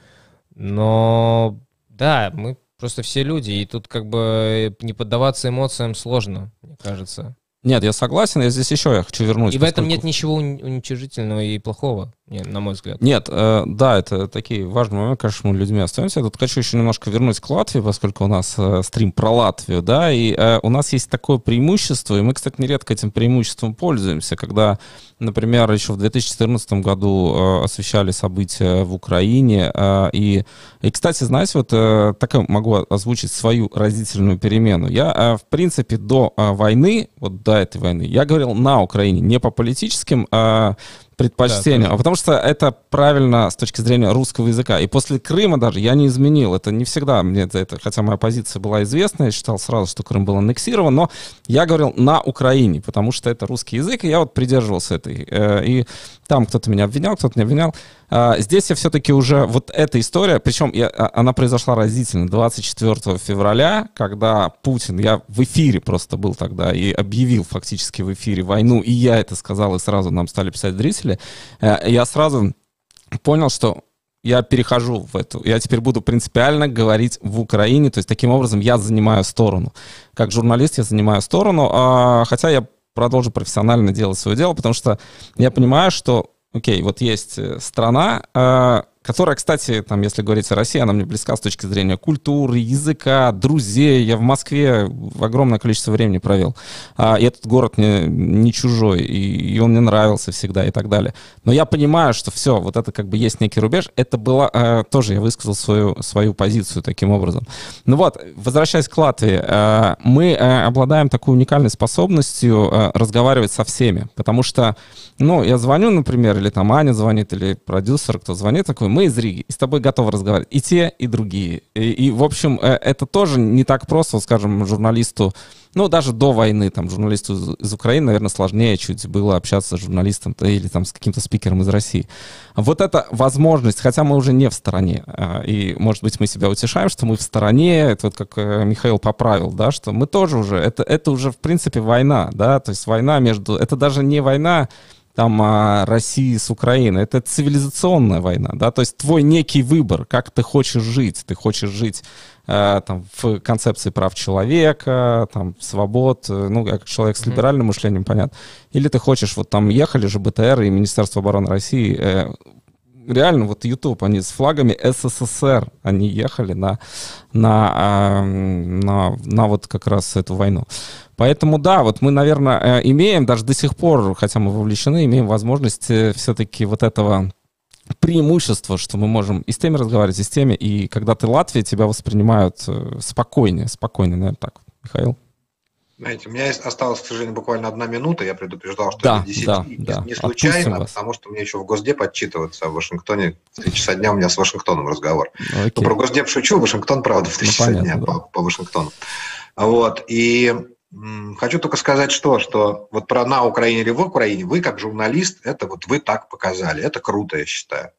Но да, мы просто все люди, и тут как бы не поддаваться эмоциям сложно, мне кажется. Нет, я согласен, я здесь еще я хочу вернуть. И поскольку... в этом нет ничего уничижительного и плохого, на мой взгляд. Нет, э, да, это такие важные моменты, конечно, мы людьми остаемся. Я тут хочу еще немножко вернуть к Латвии, поскольку у нас э, стрим про Латвию, да, и э, у нас есть такое преимущество, и мы, кстати, нередко этим преимуществом пользуемся, когда, например, еще в 2014 году э, освещали события в Украине, э, и, и, кстати, знаете, вот э, так могу озвучить свою разительную перемену. Я, э, в принципе, до э, войны, вот до этой войны, я говорил на Украине не по политическим э, предпочтениям, да, а потому что это правильно с точки зрения русского языка. И после Крыма даже я не изменил. Это не всегда мне это, хотя моя позиция была известна, я считал сразу, что Крым был аннексирован, но я говорил на Украине, потому что это русский язык, и я вот придерживался этой. Э, и там кто-то меня обвинял, кто-то меня обвинял. А, здесь я все-таки уже вот эта история, причем я, а, она произошла разительно 24 февраля, когда Путин, я в эфире просто был тогда и объявил фактически в эфире войну, и я это сказал, и сразу нам стали писать зрители, э, я сразу понял, что я перехожу в эту, я теперь буду принципиально говорить в Украине, то есть таким образом я занимаю сторону. Как журналист я занимаю сторону, а, хотя я продолжу профессионально делать свое дело, потому что я понимаю, что окей, вот есть э, страна, э, которая, кстати, там, если говорить о России, она мне близка с точки зрения культуры, языка, друзей. Я в Москве огромное количество времени провел. А, и этот город мне не чужой, и, и он мне нравился всегда и так далее. Но я понимаю, что все, вот это как бы есть некий рубеж. Это было, э, тоже я высказал свою, свою позицию таким образом. Ну вот, возвращаясь к Латвии, э, мы э, обладаем такой уникальной способностью э, разговаривать со всеми, потому что, ну, я звоню, например, или там Аня звонит, или продюсер, кто звонит, такой, мы из Риги, и с тобой готовы разговаривать. И те, и другие. И, и в общем, э, это тоже не так просто, скажем, журналисту, ну, даже до войны, там, журналисту из, из Украины, наверное, сложнее чуть было общаться с журналистом или там с каким-то спикером из России. Вот эта возможность, хотя мы уже не в стороне, э, и, может быть, мы себя утешаем, что мы в стороне, это вот как э, Михаил поправил, да, что мы тоже уже, это, это уже, в принципе, война, да, то есть война между, это даже не война там а, России с Украиной. Это цивилизационная война, да, то есть твой некий выбор, как ты хочешь жить. Ты хочешь жить э, там, в концепции прав человека, там, свобод, э, ну, как человек с либеральным мышлением, понятно. Или ты хочешь, вот там ехали же БТР и Министерство обороны России, э, реально, вот YouTube, они с флагами СССР, они ехали на, на, на, на вот как раз эту войну. Поэтому да, вот мы, наверное, э, имеем даже до сих пор, хотя мы вовлечены, имеем возможность э, все-таки вот этого преимущество, что мы можем и с теми разговаривать, и с теми, и когда ты Латвия, тебя воспринимают э, спокойнее, спокойнее, наверное, так. Михаил? Знаете, у меня осталось, к сожалению, буквально одна минута. Я предупреждал, что да, это 10 да, не, да. не случайно, потому что мне еще в Госдеп отчитываться в Вашингтоне. В 3 часа дня у меня с Вашингтоном разговор. Ну, про Госдеп шучу, Вашингтон, правда, в 3 ну, часа понятно, дня да. по, по Вашингтону. Вот. И Хочу только сказать что, что вот про на Украине или в Украине, вы как журналист, это вот вы так показали, это круто, я считаю.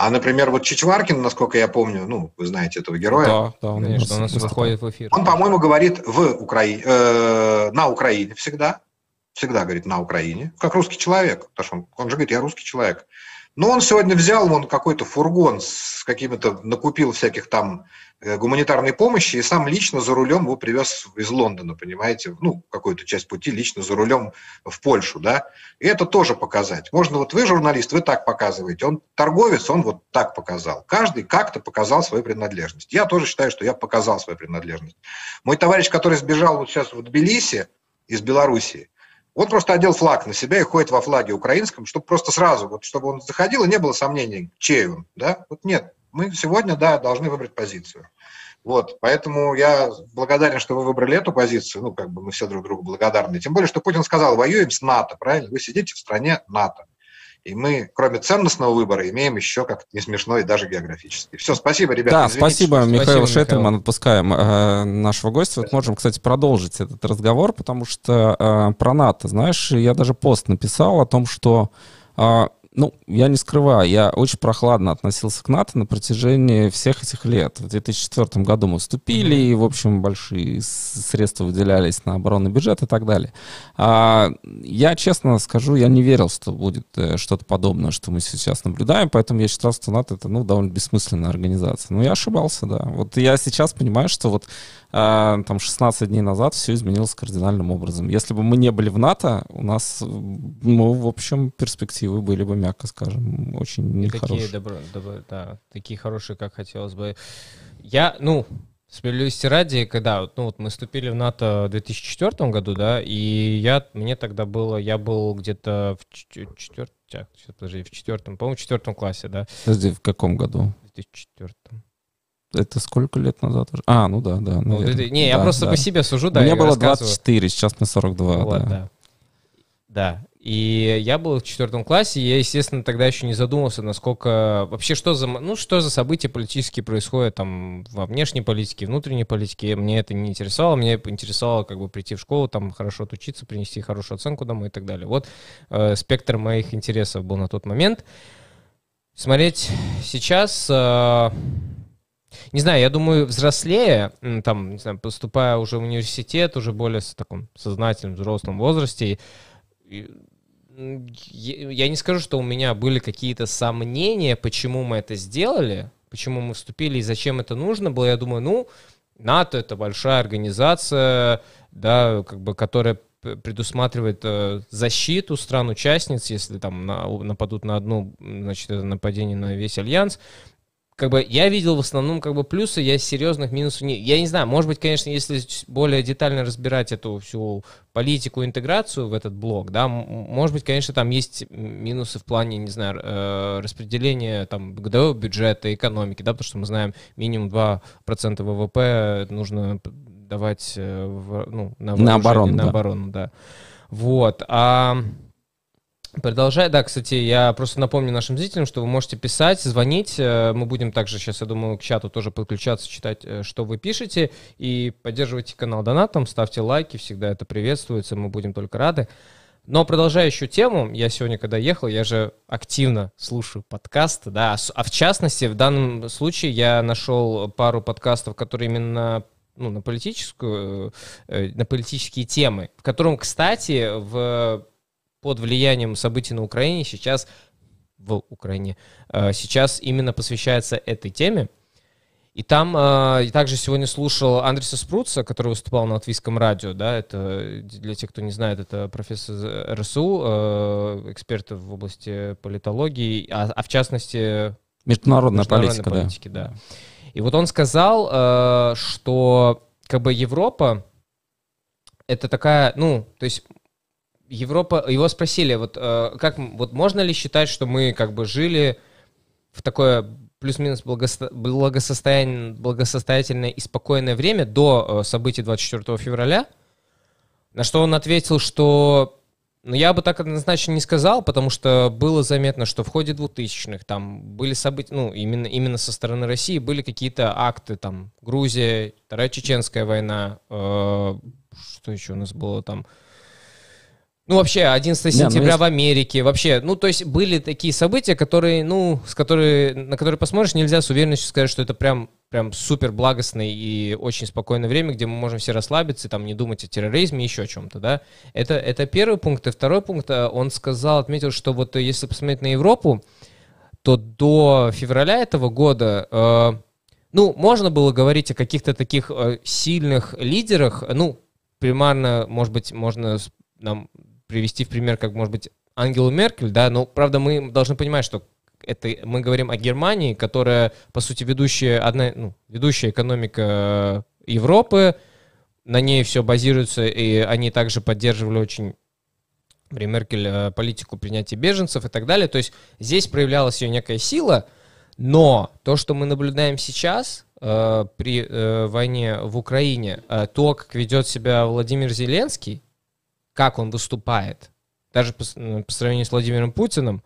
А, например, вот Чичваркин, насколько я помню, ну, вы знаете этого героя. Да, да, он, конечно, у нас выходит в эфир. Он, по-моему, говорит в Украине, э, на Украине всегда, всегда говорит на Украине, как русский человек, потому что он, он же говорит, я русский человек. Но он сегодня взял вон какой-то фургон с какими-то, накупил всяких там э, гуманитарной помощи и сам лично за рулем его привез из Лондона, понимаете, ну, какую-то часть пути лично за рулем в Польшу, да, и это тоже показать. Можно, вот вы журналист, вы так показываете, он торговец, он вот так показал. Каждый как-то показал свою принадлежность. Я тоже считаю, что я показал свою принадлежность. Мой товарищ, который сбежал вот сейчас в Тбилиси из Белоруссии, он просто одел флаг на себя и ходит во флаге украинском, чтобы просто сразу, вот, чтобы он заходил, и не было сомнений, чей он. Да? Вот нет, мы сегодня, да, должны выбрать позицию. Вот, поэтому я благодарен, что вы выбрали эту позицию, ну, как бы мы все друг другу благодарны. Тем более, что Путин сказал, воюем с НАТО, правильно? Вы сидите в стране НАТО. И мы, кроме ценностного выбора, имеем еще, как не смешно, и даже географический. Все, спасибо, ребята. Да, извините, спасибо, Михаил спасибо, Шетельман. Отпускаем э, нашего гостя. Вот можем, кстати, продолжить этот разговор, потому что э, про НАТО, знаешь, я даже пост написал о том, что э, ну, я не скрываю, я очень прохладно относился к НАТО на протяжении всех этих лет. В 2004 году мы вступили, и, в общем, большие средства выделялись на оборонный бюджет и так далее. А, я, честно скажу, я не верил, что будет э, что-то подобное, что мы сейчас наблюдаем, поэтому я считал, что НАТО — это, ну, довольно бессмысленная организация. Но я ошибался, да. Вот я сейчас понимаю, что вот там 16 дней назад все изменилось кардинальным образом. Если бы мы не были в НАТО, у нас, ну, в общем, перспективы были бы, мягко скажем, очень нехорошие. Такие, добро, добро, да, такие хорошие, как хотелось бы. Я, ну, Справедливости ради, когда ну, вот мы вступили в НАТО в 2004 году, да, и я, мне тогда было, я был где-то в четвертом, подожди, в четвертом, по-моему, в четвертом классе, да. Подожди, в каком году? В 2004. Это сколько лет назад уже? А, ну да, да. Ну, это, не, да, я просто да. по себе сужу, да. Мне было 24, сейчас мне 42, вот, да. да. Да. И я был в четвертом классе, и я, естественно, тогда еще не задумывался, насколько вообще что за, ну, что за события политические происходят там во внешней политике, внутренней политике. Мне это не интересовало, мне интересовало как бы прийти в школу, там хорошо отучиться, принести хорошую оценку домой и так далее. Вот э, спектр моих интересов был на тот момент. Смотреть сейчас... Э, не знаю, я думаю, взрослее, там, не знаю, поступая уже в университет, уже более в таком сознательном взрослом возрасте, я не скажу, что у меня были какие-то сомнения, почему мы это сделали, почему мы вступили и зачем это нужно было. Я думаю, ну, НАТО это большая организация, да, как бы, которая предусматривает э, защиту стран-участниц, если там на, нападут на одну, значит, это нападение на весь альянс как бы я видел в основном как бы плюсы, я серьезных минусов не... Я не знаю, может быть, конечно, если более детально разбирать эту всю политику, интеграцию в этот блок, да, может быть, конечно, там есть минусы в плане, не знаю, э, распределения там годового бюджета, экономики, да, потому что мы знаем, минимум 2% ВВП нужно давать э, в, ну, на, на оборону, на да. оборону, да. Вот, а... Продолжай, да, кстати, я просто напомню нашим зрителям, что вы можете писать, звонить, э, мы будем также сейчас, я думаю, к чату тоже подключаться, читать, э, что вы пишете, и поддерживайте канал донатом, ставьте лайки, всегда это приветствуется, мы будем только рады. Но продолжая еще тему, я сегодня, когда ехал, я же активно слушаю подкасты, да, а в частности, в данном случае я нашел пару подкастов, которые именно ну, на политическую, э, на политические темы, в котором, кстати, в под влиянием событий на Украине сейчас в Украине э, сейчас именно посвящается этой теме. И там э, также сегодня слушал Андреса Спруца, который выступал на латвийском радио, да, это для тех, кто не знает, это профессор РСУ, э, эксперт в области политологии, а, а в частности международная, международной политика, политики, да. да. И вот он сказал, э, что как бы Европа это такая, ну, то есть Европа, его спросили, вот э, как, вот можно ли считать, что мы как бы жили в такое плюс-минус благосто... благосостояние... благосостоятельное и спокойное время до э, событий 24 февраля? На что он ответил, что ну, я бы так однозначно не сказал, потому что было заметно, что в ходе 2000-х там были события, ну, именно, именно со стороны России были какие-то акты, там, Грузия, Вторая Чеченская война, э, что еще у нас было там? Ну, вообще, 11 сентября не, ну, в Америке, вообще, ну, то есть были такие события, которые, ну, с которые, на которые посмотришь, нельзя с уверенностью сказать, что это прям, прям супер благостное и очень спокойное время, где мы можем все расслабиться, там, не думать о терроризме, еще о чем-то, да. Это, это первый пункт. И второй пункт, э, он сказал, отметил, что вот э, если посмотреть на Европу, то до февраля этого года, э, ну, можно было говорить о каких-то таких э, сильных лидерах, ну, примарно, может быть, можно нам привести в пример, как, может быть, Ангелу Меркель, да, но, правда, мы должны понимать, что это мы говорим о Германии, которая, по сути, ведущая, одна, ну, ведущая экономика Европы, на ней все базируется, и они также поддерживали очень при Меркель э, политику принятия беженцев и так далее. То есть здесь проявлялась ее некая сила, но то, что мы наблюдаем сейчас э, при э, войне в Украине, э, то, как ведет себя Владимир Зеленский, как он выступает, даже по, по сравнению с Владимиром Путиным,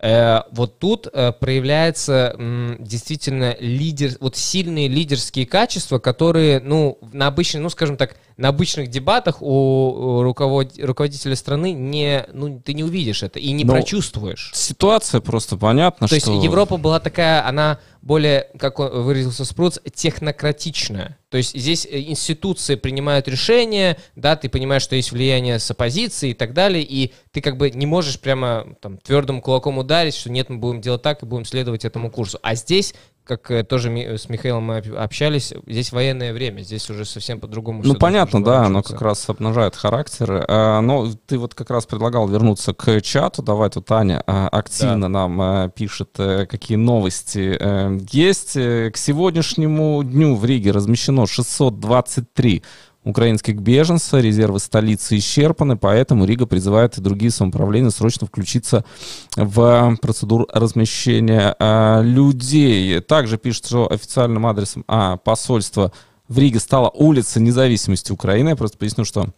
э, вот тут э, проявляется э, действительно лидер, вот сильные лидерские качества, которые, ну, на обычной, ну, скажем так, на обычных дебатах у руковод... руководителя страны не, ну, ты не увидишь это и не Но прочувствуешь. Ситуация просто понятна, То что... есть Европа была такая, она более, как он выразился Спруц, технократичная. То есть здесь э, институции принимают решения, да, ты понимаешь, что есть влияние с оппозицией и так далее, и ты как бы не можешь прямо там твердым кулаком ударить, что нет, мы будем делать так и будем следовать этому курсу. А здесь как э, тоже с Михаилом мы общались, здесь военное время, здесь уже совсем по-другому. Ну, понятно, да, оно как раз обнажает характер. А, но ты вот как раз предлагал вернуться к чату. Давай тут Аня активно да. нам пишет, э, какие новости э, есть. К сегодняшнему дню в Риге размещено 623 украинских беженцев, резервы столицы исчерпаны, поэтому Рига призывает и другие самоуправления срочно включиться в процедуру размещения э, людей. Также пишет, что официальным адресом а, посольства в Риге стала улица независимости Украины. Я просто поясню, что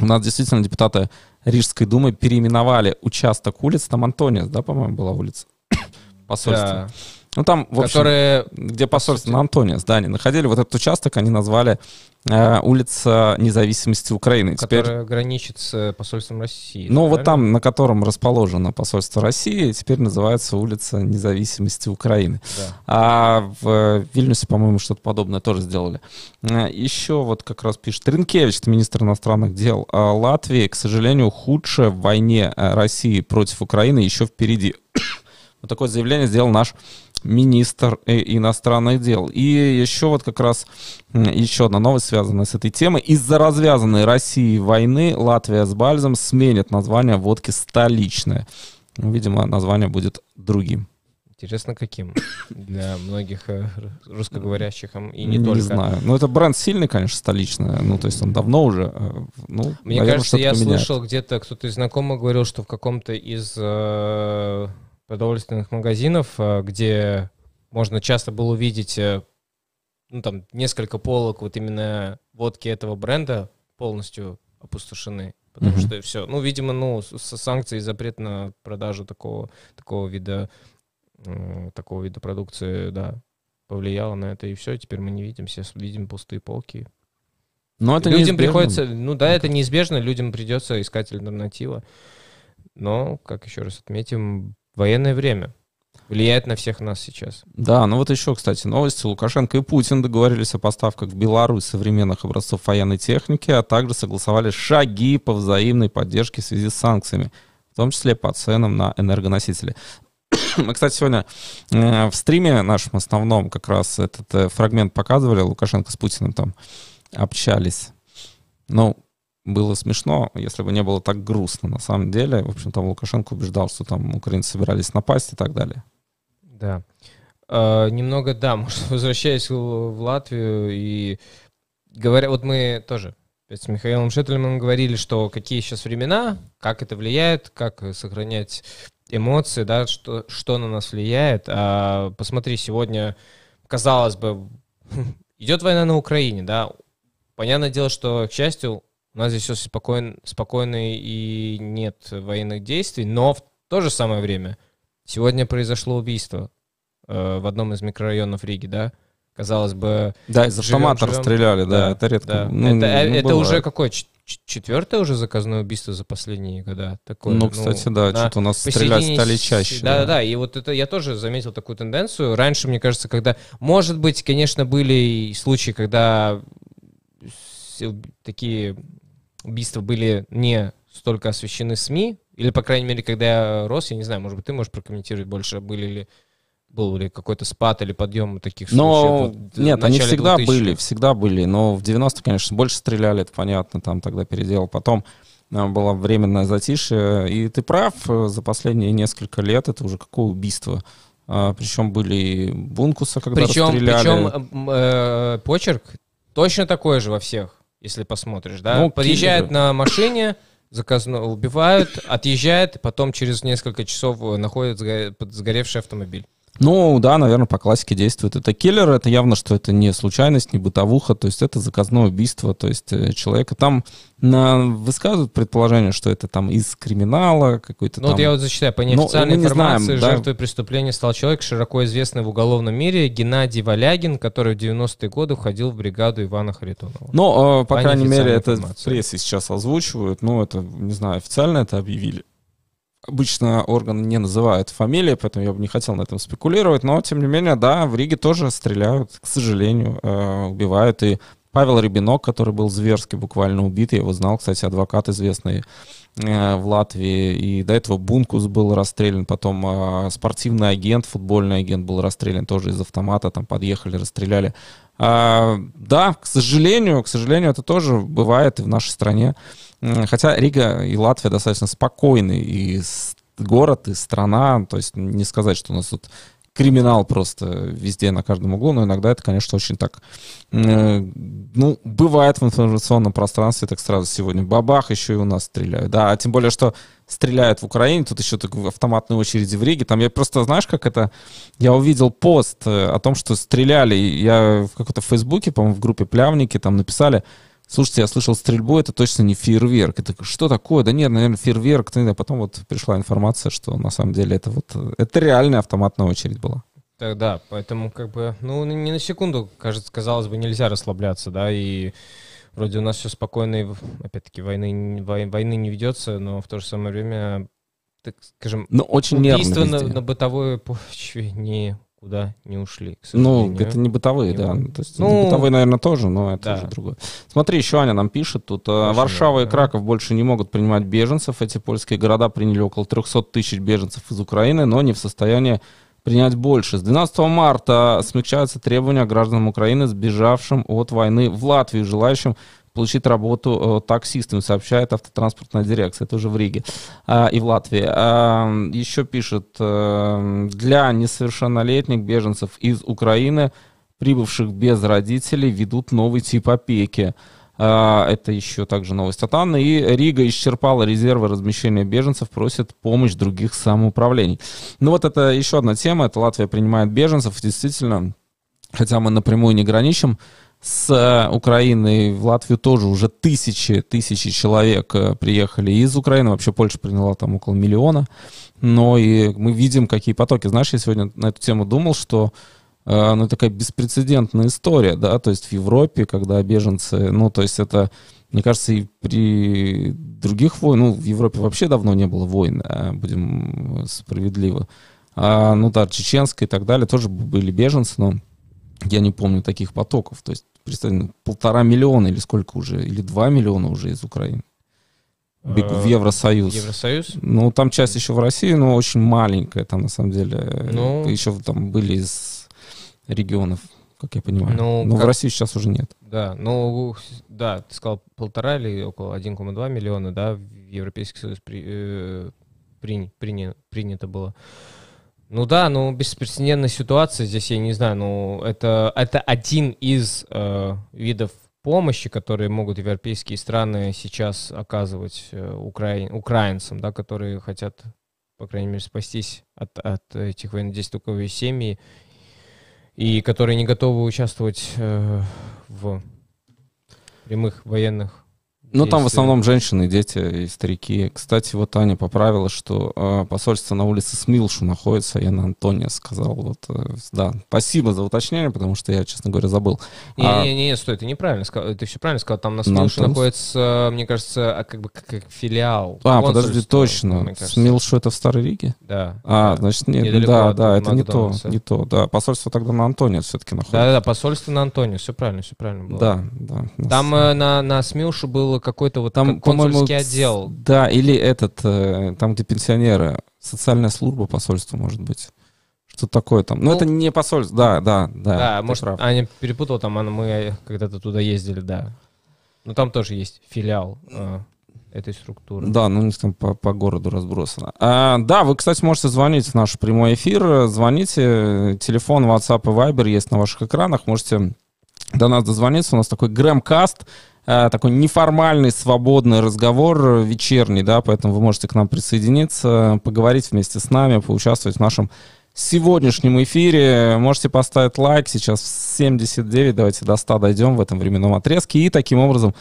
у нас действительно депутаты Рижской думы переименовали участок улиц. Там Антониас, да, по-моему, была улица посольства. Да. Ну, там, в общем, Которые... где посольство на Антоне здание находили, вот этот участок они назвали э, улица независимости Украины. Которая теперь... граничит с посольством России. Ну, вот там, на котором расположено посольство России, теперь называется улица независимости Украины. Да. А в Вильнюсе, по-моему, что-то подобное тоже сделали. Э, еще вот как раз пишет Ренкевич, министр иностранных дел Латвии, к сожалению, худшая в войне э, России против Украины еще впереди. Вот такое заявление сделал наш министр иностранных дел. И еще вот как раз еще одна новость, связанная с этой темой. Из-за развязанной России войны Латвия с Бальзом сменит название водки «Столичная». Видимо, название будет другим. Интересно, каким для многих э, русскоговорящих и не, не только. Не знаю. Ну, это бренд сильный, конечно, столичный. Ну, то есть он давно уже... Э, ну, Мне наверное, кажется, я поменяет. слышал где-то, кто-то из знакомых говорил, что в каком-то из э, продовольственных магазинов, э, где можно часто было увидеть э, ну, там, несколько полок вот именно водки этого бренда полностью опустошены. Потому mm-hmm. что все, ну, видимо, ну, с санкцией запрет на продажу такого, такого вида, э, такого вида продукции, да, повлияло на это, и все, теперь мы не видим, все видим пустые полки. Но это людям неизбежно. приходится, ну да, это неизбежно, людям придется искать альтернативу. Но, как еще раз отметим, военное время влияет на всех нас сейчас. Да, ну вот еще, кстати, новости. Лукашенко и Путин договорились о поставках в Беларусь современных образцов военной техники, а также согласовали шаги по взаимной поддержке в связи с санкциями, в том числе по ценам на энергоносители. Мы, кстати, сегодня э, в стриме нашем основном как раз этот э, фрагмент показывали. Лукашенко с Путиным там общались. Ну, было смешно, если бы не было так грустно. На самом деле, в общем, там Лукашенко убеждал, что там украинцы собирались напасть и так далее. Да. Uh, немного, да, может, возвращаясь в Латвию и говоря, вот мы тоже с Михаилом Шеттельманом говорили, что какие сейчас времена, как это влияет, как сохранять эмоции, да, что, что на нас влияет. А посмотри, сегодня, казалось бы, идет война на Украине, да, понятное дело, что, к счастью, у нас здесь все спокойно, спокойно и нет военных действий, но в то же самое время сегодня произошло убийство э, в одном из микрорайонов Риги, да? казалось бы... Да, из автомата расстреляли, да, да, это редко. Да. Ну, это ну, это бывает. уже какое? Четвертое уже заказное убийство за последние года? Такое, Ну, кстати, да, на что-то у нас стрелять стали чаще. Да, да, да. И вот это я тоже заметил такую тенденцию. Раньше, мне кажется, когда, может быть, конечно, были и случаи, когда такие убийства были не столько освещены СМИ, или, по крайней мере, когда я рос, я не знаю, может быть, ты можешь прокомментировать больше, были ли был ли какой-то спад или подъем таких Но случаев? вот нет, они всегда 2000-х? были, всегда были. Но в 90 конечно, больше стреляли, это понятно, там тогда передел. Потом э, было временное затишье. И ты прав, э, за последние несколько лет это уже какое убийство. А, причем были и Бункуса, когда Причем, расстреляли. причем э, почерк точно такой же во всех, если посмотришь, да? Ну, Подъезжает киллеры. на машине, заказно убивают, отъезжает, потом через несколько часов э, находят сго- под- сгоревший автомобиль. Ну, да, наверное, по классике действует. Это киллер, это явно, что это не случайность, не бытовуха, то есть это заказное убийство, то есть э, человека там на, высказывают предположение, что это там из криминала какой-то Ну там... вот я вот зачитаю, по Ну, неофициальной мы не знаем, информации, да. жертвой преступления стал человек, широко известный в уголовном мире, Геннадий Валягин, который в 90-е годы входил в бригаду Ивана Харитонова. Ну, э, по По крайней мере, это в информации. прессе сейчас озвучивают. Ну, это, не знаю, официально это объявили. Обычно органы не называют фамилии, поэтому я бы не хотел на этом спекулировать. Но, тем не менее, да, в Риге тоже стреляют, к сожалению, э, убивают. И Павел Рябинок, который был зверски буквально убит, я его знал, кстати, адвокат известный э, в Латвии. И до этого Бункус был расстрелян, потом э, спортивный агент, футбольный агент был расстрелян тоже из автомата, там подъехали, расстреляли. А, да, к сожалению, к сожалению, это тоже бывает и в нашей стране. Хотя Рига и Латвия достаточно спокойный и город, и страна. То есть не сказать, что у нас тут криминал просто везде, на каждом углу, но иногда это, конечно, очень так, э, ну, бывает в информационном пространстве, так сразу сегодня бабах, еще и у нас стреляют. Да, а тем более, что стреляют в Украине, тут еще такой автоматной очереди в Риге. Там я просто, знаешь, как это... Я увидел пост э, о том, что стреляли. Я в какой-то Фейсбуке, по-моему, в группе Плявники там написали, слушайте, я слышал стрельбу, это точно не фейерверк. Это что такое? Да нет, наверное, фейерверк. А потом вот пришла информация, что на самом деле это вот... э, Это реальная автоматная очередь была. Так, да, поэтому как бы, ну, ни на секунду, кажется, казалось бы, нельзя расслабляться, да, и вроде у нас все спокойно, и, опять-таки, войны, не- вой- войны не ведется, но в то же самое время, так скажем, Ну, очень нервно убийства на, на бытовой почве никуда не ушли, к Ну, это не бытовые, Не да. могу. Ну, То есть, Ну, бытовые, наверное, тоже, но это да. уже другое. Смотри, еще Аня нам пишет, тут э, Очень Варшава и много, да. Краков больше не могут принимать беженцев. Эти польские города приняли около 300 тысяч беженцев из Украины, но не в состоянии принять больше. С 12 марта смягчаются требования гражданам Украины, сбежавшим от войны в Латвию, желающим получить работу э, таксистами, сообщает автотранспортная дирекция, это уже в Риге а, и в Латвии. А, еще пишет, э, для несовершеннолетних беженцев из Украины, прибывших без родителей, ведут новый тип опеки. А, Это еще также новость от Анны. И Рига исчерпала резервы размещения беженцев, просит помощь других самоуправлений. Ну вот это еще одна тема. Это Латвия принимает беженцев. Действительно, хотя мы напрямую не граничим, с э, Украины в Латвию тоже уже тысячи, тысячи человек э, приехали из Украины. Вообще Польша приняла там около миллиона. Но и мы видим, какие потоки. Знаешь, я сегодня на эту тему думал, что э, ну, такая беспрецедентная история, да, то есть в Европе, когда беженцы, ну, то есть это, мне кажется, и при других войнах, ну, в Европе вообще давно не было войн, будем справедливы. А, ну да, чеченская и так далее тоже были беженцы, но я не помню таких потоков. То есть, представь, ну, полтора миллиона или сколько уже, или два миллиона уже из Украины. Бегу в Евросоюз. Евросоюз? Ну, там часть еще в России, но очень маленькая. Там, на самом деле, Ну. еще там были из регионов, как я понимаю. Ну, но в как- России сейчас уже нет. Да, ну, да, ты сказал полтора или около 1,2 миллиона, да, в Европейский Союз при- э, прини- приня- принято было. Ну да, ну, беспрецедентная ситуация, здесь я не знаю, ну, это, это один из э, видов помощи, которые могут европейские страны сейчас оказывать э, украин- украинцам, да, которые хотят, по крайней мере, спастись от, от этих есть семьи, и которые не готовы участвовать э, в прямых военных Ну, там в основном женщины, дети и старики. Кстати, вот Аня поправила, что э, посольство на улице Смилшу находится, я на Антония сказал. Вот, э, да, спасибо за уточнение, потому что я, честно говоря, забыл. Не, А- не, не, стой, ты неправильно сказал. Ты все правильно сказал. Там на На Смилше Антонс? находится, мне кажется, а как бы как, как филиал. А, подожди, точно. Смилшу это в Старой Риге? Да. А, да. значит, нет, Недалеко да, от да, это не то, не то, да. Посольство тогда на Антония все-таки находится. Да, да, да, посольство на Антоне, все правильно, все правильно было. Да, да. Там э, на, на Смилшу было какой-то вот Там, как по-моему, консульский отдел. Да, или этот, э, там, где пенсионеры, социальная служба посольства, может быть. Что такое там? Ну, Ну, это не посольство, да, да, да. Да, может, прав. Аня перепутала, там она, мы когда-то туда ездили, да. Ну, там тоже есть филиал э, этой структуры. Да, ну у них там по, по городу разбросано. А, да, вы, кстати, можете звонить в наш прямой эфир. Звоните. Телефон, WhatsApp и Viber есть на ваших экранах. Можете до нас дозвониться. У нас такой Грэмкаст, э, такой неформальный, свободный разговор э, вечерний, да, поэтому вы можете к нам присоединиться, поговорить вместе с нами, поучаствовать в нашем сегодняшнем эфире. Можете поставить лайк. Сейчас 79, давайте до 100 дойдем в этом временном отрезке. И таким образом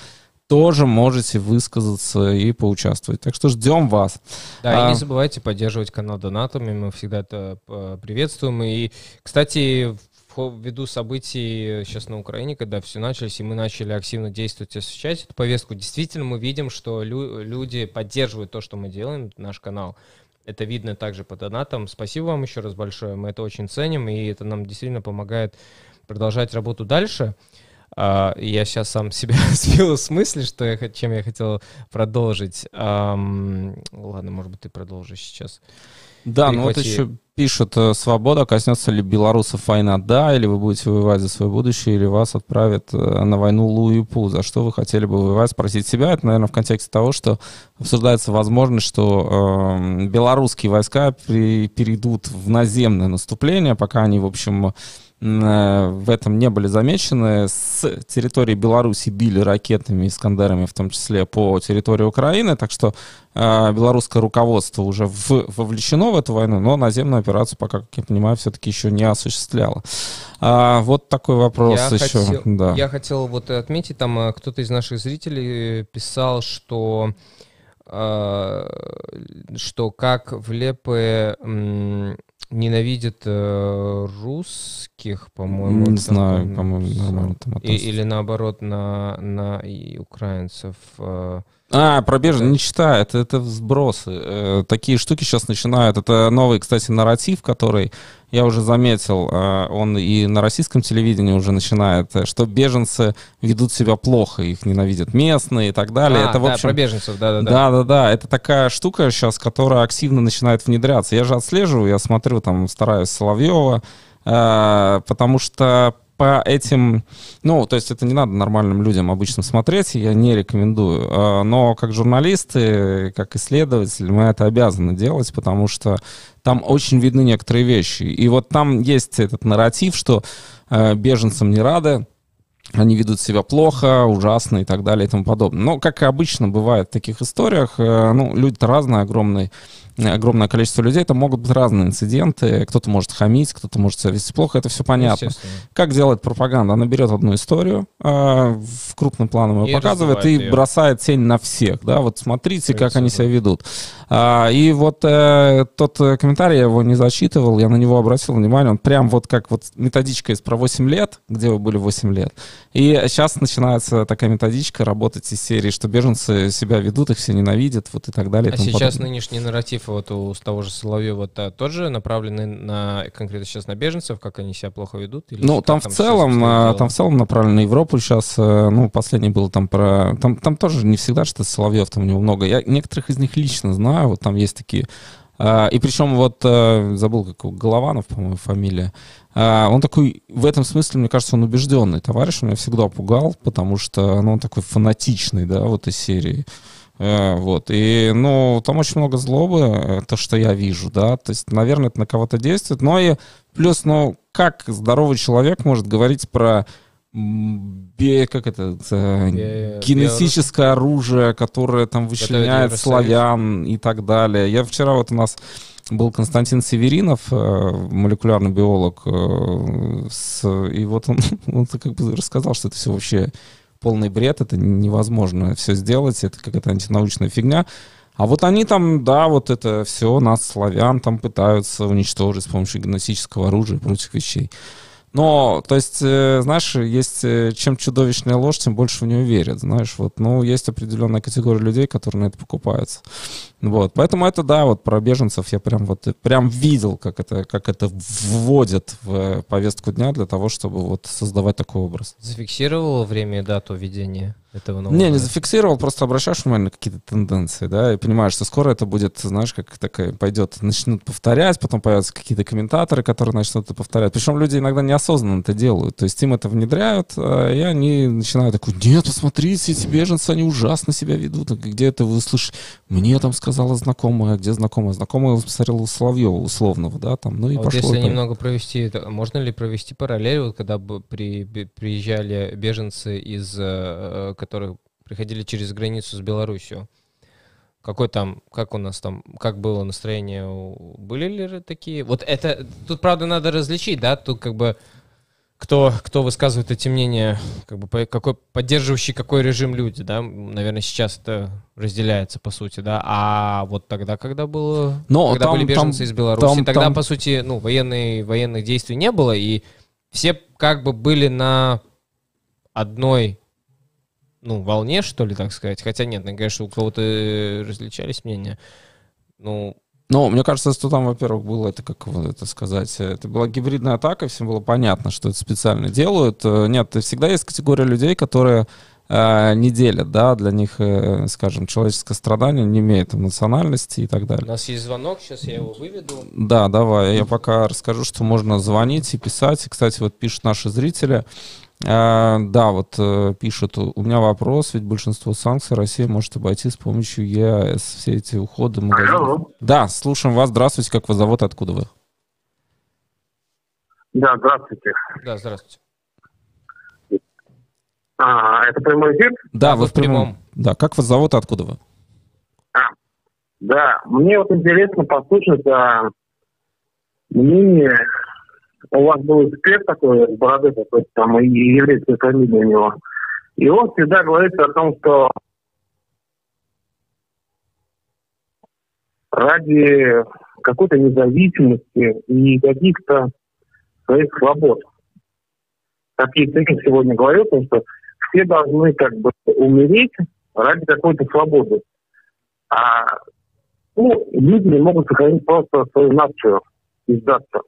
тоже можете высказаться и поучаствовать. Так что ждем вас. Да, А. и не забывайте поддерживать канал донатами, мы всегда это э, приветствуем. И, кстати, в ввиду событий сейчас на Украине, когда все начались, и мы начали активно действовать и освещать эту повестку, действительно мы видим, что лю- люди поддерживают то, что мы делаем, наш канал. Это видно также по донатам. Спасибо вам еще раз большое, мы это очень ценим, и это нам действительно помогает продолжать работу дальше. И я сейчас сам себя сбил с мысли, что я, чем я хотел продолжить. Ам, ладно, может быть, ты продолжишь сейчас. Да, ну вот еще пишут, э, свобода коснется ли белорусов война, да, или вы будете воевать за свое будущее, или вас отправят э, на войну Лу и Пу. За что вы хотели бы воевать? Спросить себя. Это, наверное, в контексте того, что обсуждается возможность, что э, белорусские войска при- перейдут в наземное наступление, пока они, в общем, в этом не были замечены. С территории Беларуси били ракетами, искандерами, в том числе по территории Украины. Так что э, белорусское руководство уже в- вовлечено в эту войну, но наземную операцию пока, как я понимаю, все-таки еще не осуществляло. А, вот такой вопрос я, еще. хотел, да. я хотел вот отметить, там э, кто-то из наших зрителей писал, что э, что как в Лепе м, ненавидят э, русских, по-моему. Не знаю, по-моему, нормально там и- или наоборот на, на и украинцев. э. А, про не читаю, это, это сбросы. Э, такие штуки сейчас начинают. Это новый, кстати, нарратив, который я уже заметил, э, он и на российском телевидении уже начинает, э, что беженцы ведут себя плохо, их ненавидят местные и так далее. А, это, в да, общем, про беженцев, да-да-да. Да, да, да. Это такая штука сейчас, которая активно начинает внедряться. Я же отслеживаю, я смотрю, там, стараюсь Соловьева, э, потому что по этим, ну, то есть это не надо нормальным людям обычно смотреть, я не рекомендую. Э, но как журналисты, как исследователи, мы это обязаны делать, потому что там очень видны некоторые вещи. И вот там есть этот нарратив, что э, беженцам не рады, они ведут себя плохо, ужасно и так далее и тому подобное. Но, как и обычно бывает в таких историях, э, ну, люди-то разные, огромные, огромное количество людей, это могут быть разные инциденты. Кто-то может хамить, кто-то может себя вести плохо, это все понятно. Как делает пропаганда? Она берет одну историю, э, в крупным планом ее И показывает и её. бросает тень на всех. Да, вот смотрите, как они себя ведут. А, и вот э, тот э, комментарий, я его не зачитывал, я на него обратил внимание, он прям вот как вот методичка из про 8 лет, где вы были 8 лет. И сейчас начинается такая методичка работать из серии, что беженцы себя ведут, их все ненавидят, вот и так далее. А сейчас подобное. нынешний нарратив вот у с того же Соловьева -то тоже направленный на конкретно сейчас на беженцев, как они себя плохо ведут? Или Ну, как там в целом, а, там в целом направлено на Европу сейчас. э, Ну, последний был там про... Там, там тоже не всегда что Соловьев, там у него много. Я некоторых из них лично знаю, вот там есть такие... а, И причем вот, э, забыл, как Голованов, по-моему, фамилия. А, Он такой, в этом смысле, мне кажется, он убежденный товарищ, он меня всегда пугал, потому что ну, он такой фанатичный, да, вот из серии. Э, Вот, и, ну, там очень много злобы, э, то, что я вижу, да, то есть, наверное, это на кого-то действует, но и плюс, ну, как здоровый человек может говорить про бе- как это, э, Бе- генетическое оружие, которое там вычленяет славян и так далее. Я вчера вот у нас был Константин Северинов, э, молекулярный биолог, и вот он, он как бы рассказал, что это все вообще полный бред, это невозможно все сделать, это какая-то антинаучная фигня. А вот они там, да, вот это все, нас, славян, там пытаются уничтожить с помощью генетического оружия и прочих вещей. Но, то есть, э, знаешь, есть э, чем чудовищная ложь, тем больше в нее верят, знаешь, вот, ну, есть определенная категория людей, которые на это покупаются. Вот, поэтому это, да, вот про беженцев я прям вот, прям видел, как это, как это вводят в повестку дня для того, чтобы вот создавать такой образ. Зафиксировал время и дату введения этого нового? Не, не зафиксировал, просто обращаешь внимание на какие-то тенденции, да, и понимаешь, что скоро это будет, знаешь, как такая пойдет, начнут повторять, потом появятся какие-то комментаторы, которые начнут это повторять. Причем люди иногда неосознанно это делают, то есть им это внедряют, а, и они начинают такой, нет, посмотрите, эти беженцы, они ужасно себя ведут, где это вы слышите? Мне там сказала знакомая, где знакомая? Знакомая посмотрела Соловьева условного, да, там, ну и а пошло. Вот если немного провести, можно ли провести параллель, вот когда бы при, приезжали беженцы из э, которые приходили через границу с Беларусью. Какой там, как у нас там, как было настроение, были ли такие? Вот это, тут, правда, надо различить, да, тут как бы кто, кто высказывает эти мнения, как бы какой поддерживающий какой режим люди, да, наверное, сейчас это разделяется по сути, да, а вот тогда, когда было, Но когда там, были беженцы там, из Беларуси, там, тогда там... по сути, ну военные военных действий не было и все как бы были на одной ну, волне, что ли, так сказать. Хотя нет, ну, конечно, у кого-то э, различались мнения. Ну, ну, мне кажется, что там, во-первых, было это, как это сказать, это была гибридная атака, всем было понятно, что это специально делают. Э, нет, всегда есть категория людей, которые э, не делят, да, для них, э, скажем, человеческое страдание не имеет национальности и так далее. У нас есть звонок, сейчас я его выведу. Да, давай, я пока расскажу, что можно звонить и писать. И, кстати, вот пишут наши зрители, а, да, вот э, пишут, у меня вопрос, ведь большинство санкций Россия может обойти с помощью ЕАЭС. Все эти уходы магазинов. Да, слушаем вас. Здравствуйте, как вас зовут, откуда вы? Да, здравствуйте. Да, здравствуйте. А, это прямой эфир? Да, вы в прямом. Да, как вас зовут, откуда вы? А, да, мне вот интересно послушать а, мнение у вас был эксперт такой, бороды такой, там, и еврейская фамилия у него. И он всегда говорит о том, что ради какой-то независимости и каких-то своих свобод. Как я сегодня говорил, потому что все должны как бы умереть ради какой-то свободы. А ну, люди не могут сохранить просто свою нацию и сдаться.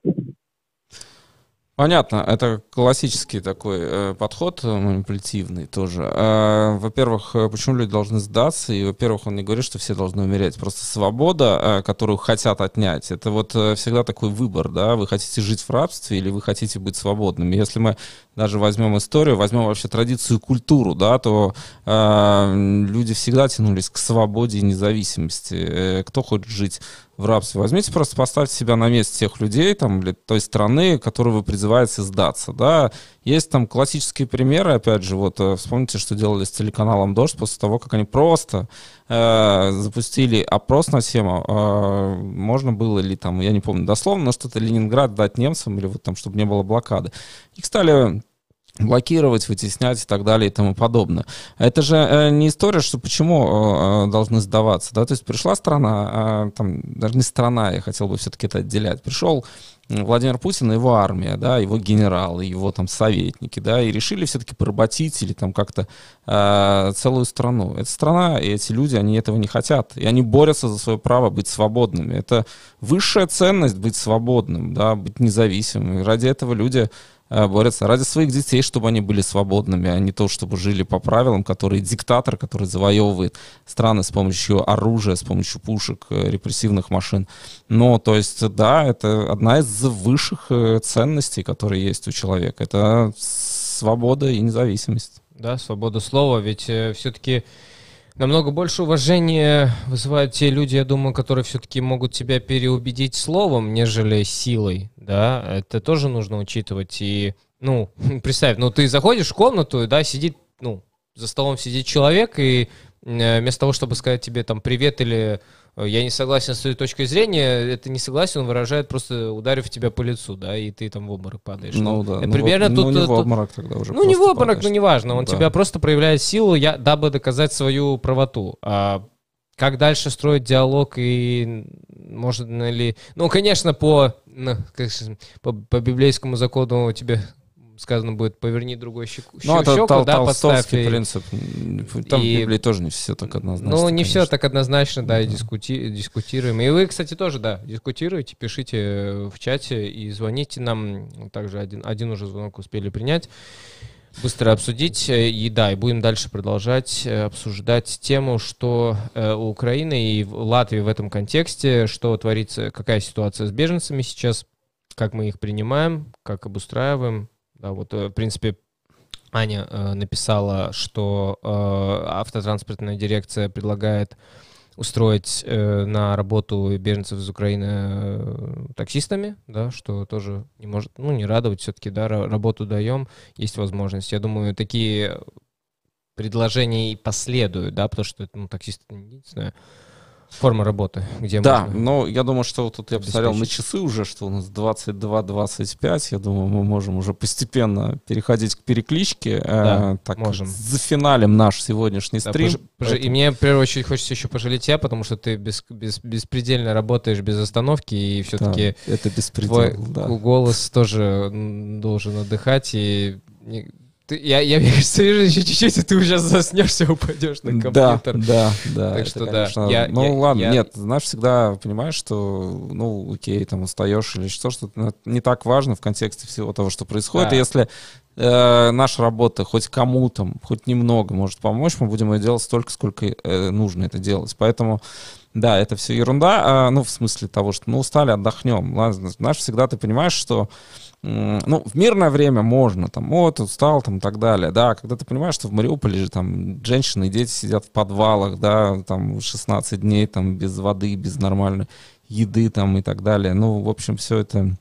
Понятно, это классический такой э, подход э, манипулятивный тоже. Э, во-первых, почему люди должны сдаться? И, во-первых, он не говорит, что все должны умереть. Просто свобода, э, которую хотят отнять, это вот э, всегда такой выбор, да? Вы хотите жить в рабстве или вы хотите быть свободными? Если мы даже возьмем историю, возьмем вообще традицию и культуру, да, то э, люди всегда тянулись к свободе и независимости. Э, кто хочет жить в рабстве. Возьмите просто поставьте себя на место тех людей, там, или той страны, которую вы призываете сдаться, да. Есть там классические примеры, опять же, вот э, вспомните, что делали с телеканалом «Дождь» после того, как они просто э, запустили опрос на тему, э, можно было ли там, я не помню дословно, но что-то Ленинград дать немцам, или вот там, чтобы не было блокады. Их стали блокировать, вытеснять и так далее и тому подобное. Это же э, не история, что почему э, э, должны сдаваться, да, то есть пришла страна, там, даже не страна, я хотел бы все-таки это отделять, пришел Владимир Путин и его армия, да, его генералы, его там советники, да, и решили все-таки поработить или там как-то э, целую страну. Эта страна и эти люди, они этого не хотят, и они борются за свое право быть свободными. Это высшая ценность быть свободным, да, быть независимым. И ради этого люди борются ради своих детей, чтобы они были свободными, а не то, чтобы жили по правилам, которые диктатор, который завоевывает страны с помощью оружия, с помощью пушек, э, репрессивных машин. Но, то есть, да, это одна из высших э, ценностей, которые есть у человека. Это свобода и независимость. Да, свобода слова, ведь э, все-таки намного больше уважения вызывают те люди, я думаю, которые все-таки могут тебя переубедить словом, нежели силой, да, это тоже нужно учитывать, и, ну, представь, ну, ты заходишь в комнату, да, сидит, ну, за столом сидит человек, и э, вместо того, чтобы сказать тебе там привет или я не согласен с твоей точкой зрения, это не согласен, он выражает просто ударив тебя по лицу, да, и ты там в обморок падаешь. Ну да. это ну, примерно вот, тут... ну, не тут- в обморок тогда уже. ну, не в обморок, падаешь. но неважно. Он Да. тебя просто проявляет силу, я, дабы доказать свою правоту. А как дальше строить диалог и можно ли... Ну, конечно, по, ну, по, по библейскому закону тебе сказано будет поверни другой щеку, Ну, это щеку, тол- да, толстовский принцип. Там в и- Библии тоже не все так однозначно. Ну, не все конечно. так однозначно, да, и дискути- дискутируем. И вы, кстати, тоже, да, дискутируете, пишите э, в чате и звоните нам. Также один, один уже звонок успели принять. Быстро обсудить. э, И да, и будем дальше продолжать э, обсуждать тему, что у Украины и в Латвии в этом контексте, что творится, какая ситуация с беженцами сейчас, как мы их принимаем, как обустраиваем. Да, вот, э, в принципе, Аня э, написала, что э, автотранспортная дирекция предлагает устроить э, на работу беженцев из Украины э, таксистами, да, что тоже не может, ну, не радовать, все-таки, да, ра- работу даем, есть возможность. Я думаю, такие предложения и последуют, да, потому что, ну, таксист это не единственная форма работы, где Да, можно... но я думаю, что вот тут я посмотрел на часы уже, что у нас 22-25. Я думаю, мы можем уже постепенно переходить к перекличке. Да, э, так можем. зафиналим наш сегодняшний Да, стрим. пож- пож- И Поэтому- мне, в первую очередь, хочется еще пожалеть тебя, потому что ты бес- бес- беспредельно работаешь без остановки, и все-таки Да, это беспредел, твой да. голос тоже должен отдыхать, и ты- я, я мне кажется, вижу еще чуть-чуть, и ты уже заснешься, упадешь на Да, компьютер. да, да. Так это, что да, конечно, я- ну я- ладно, я- нет, знаешь, всегда понимаешь, что, ну, окей, там устаешь или что, что не так важно в контексте всего того, что происходит. Да. И если э, наша работа хоть кому-то, хоть немного может помочь, мы будем ее делать столько, сколько э, нужно это делать. Поэтому да, это все ерунда, а, ну, в смысле того, что, ну, устали, отдохнем. Знаешь, всегда ты понимаешь, что, ну, в мирное время можно, там, вот, устал, там, и так далее, да, когда ты понимаешь, что в Мариуполе же, там, женщины и дети сидят в подвалах, да, там, 16 дней, там, без воды, без нормальной еды, там, и так далее, ну, в общем, все это,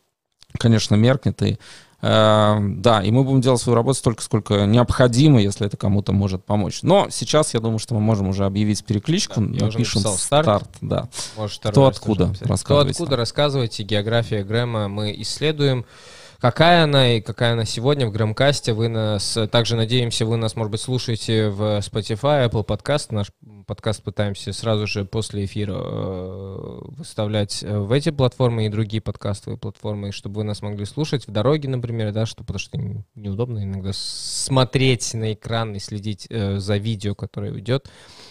конечно, меркнет, и Э, Да, и мы будем делать свою работу столько, сколько необходимо, если это кому-то может помочь. Но сейчас я думаю, что мы можем уже объявить перекличку, Да, напишем написал старт. да. Можешь Кто откуда? Кто откуда, рассказывайте. География Грэма мы исследуем. Какая она и какая она сегодня в Грэмкасте. Вы нас, также надеемся, вы нас, может быть, слушаете в Spotify, Apple Podcast. Наш подкаст пытаемся сразу же после эфира э, выставлять э, в эти платформы и другие подкастовые платформы, чтобы вы нас могли слушать в дороге, например, да, что, потому что неудобно иногда смотреть на экран и следить э, за видео, которое идет.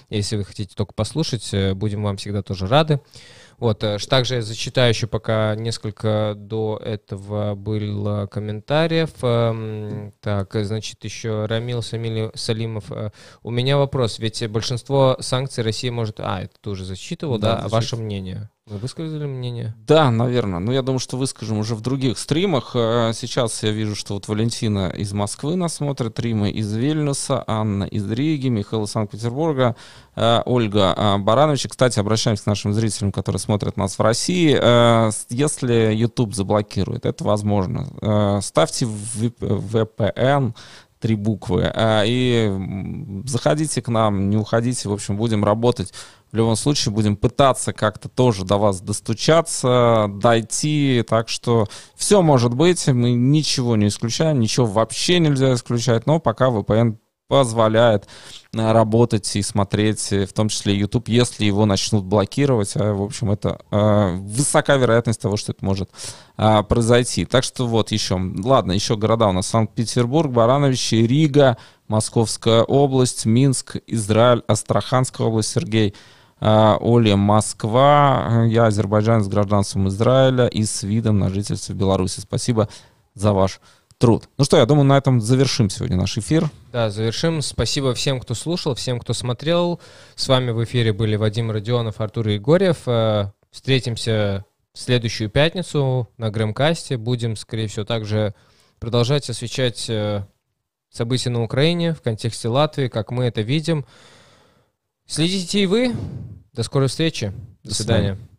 Если вы хотите только послушать, будем вам всегда тоже рады. Вот, э, также я зачитаю еще пока несколько до этого было комментариев. Эм, Так, значит, еще Рамил Самили- Салимов. э, У меня вопрос, ведь большинство санкций Россия может... А, это ты уже зачитывал, Да, да? А ваше мнение? Вы высказали мнение? Да, наверное. Ну, я думаю, что выскажем уже в других стримах. Э, Сейчас я вижу, что вот Валентина из Москвы нас смотрит, Рима из Вильнюса, Анна из Риги, Михаил из Санкт-Петербурга, э, Ольга э, Баранович. Кстати, обращаемся к нашим зрителям, которые смотрят нас в России. Если YouTube заблокирует, это возможно. Ставьте VPN три буквы. И заходите к нам, не уходите. В общем, будем работать. В любом случае, будем пытаться как-то тоже до вас достучаться, дойти. Так что все может быть. Мы ничего не исключаем, ничего вообще нельзя исключать. Но пока VPN позволяет э, работать и смотреть, э, в том числе YouTube, если его начнут блокировать. А, в общем, это э, высока вероятность того, что это может а, произойти. Так что вот еще. Ладно, еще города у нас. Санкт-Петербург, Барановичи, Рига, Московская область, Минск, Израиль, Астраханская область, Сергей. А, Оля, Москва. Я азербайджан с гражданством Израиля и с видом на жительство в Беларуси. Спасибо за ваш труд. Ну что, я думаю, на этом завершим сегодня наш эфир. Да, завершим. Спасибо всем, кто слушал, всем, кто смотрел. С вами в эфире были Вадим Родионов, Артур Егорьев. Э, Встретимся в следующую пятницу на Грэмкасте. Будем, скорее всего, также продолжать освещать э, события на Украине в контексте Латвии, как мы это видим. Следите и вы. До скорой встречи. До До свидания. свидания.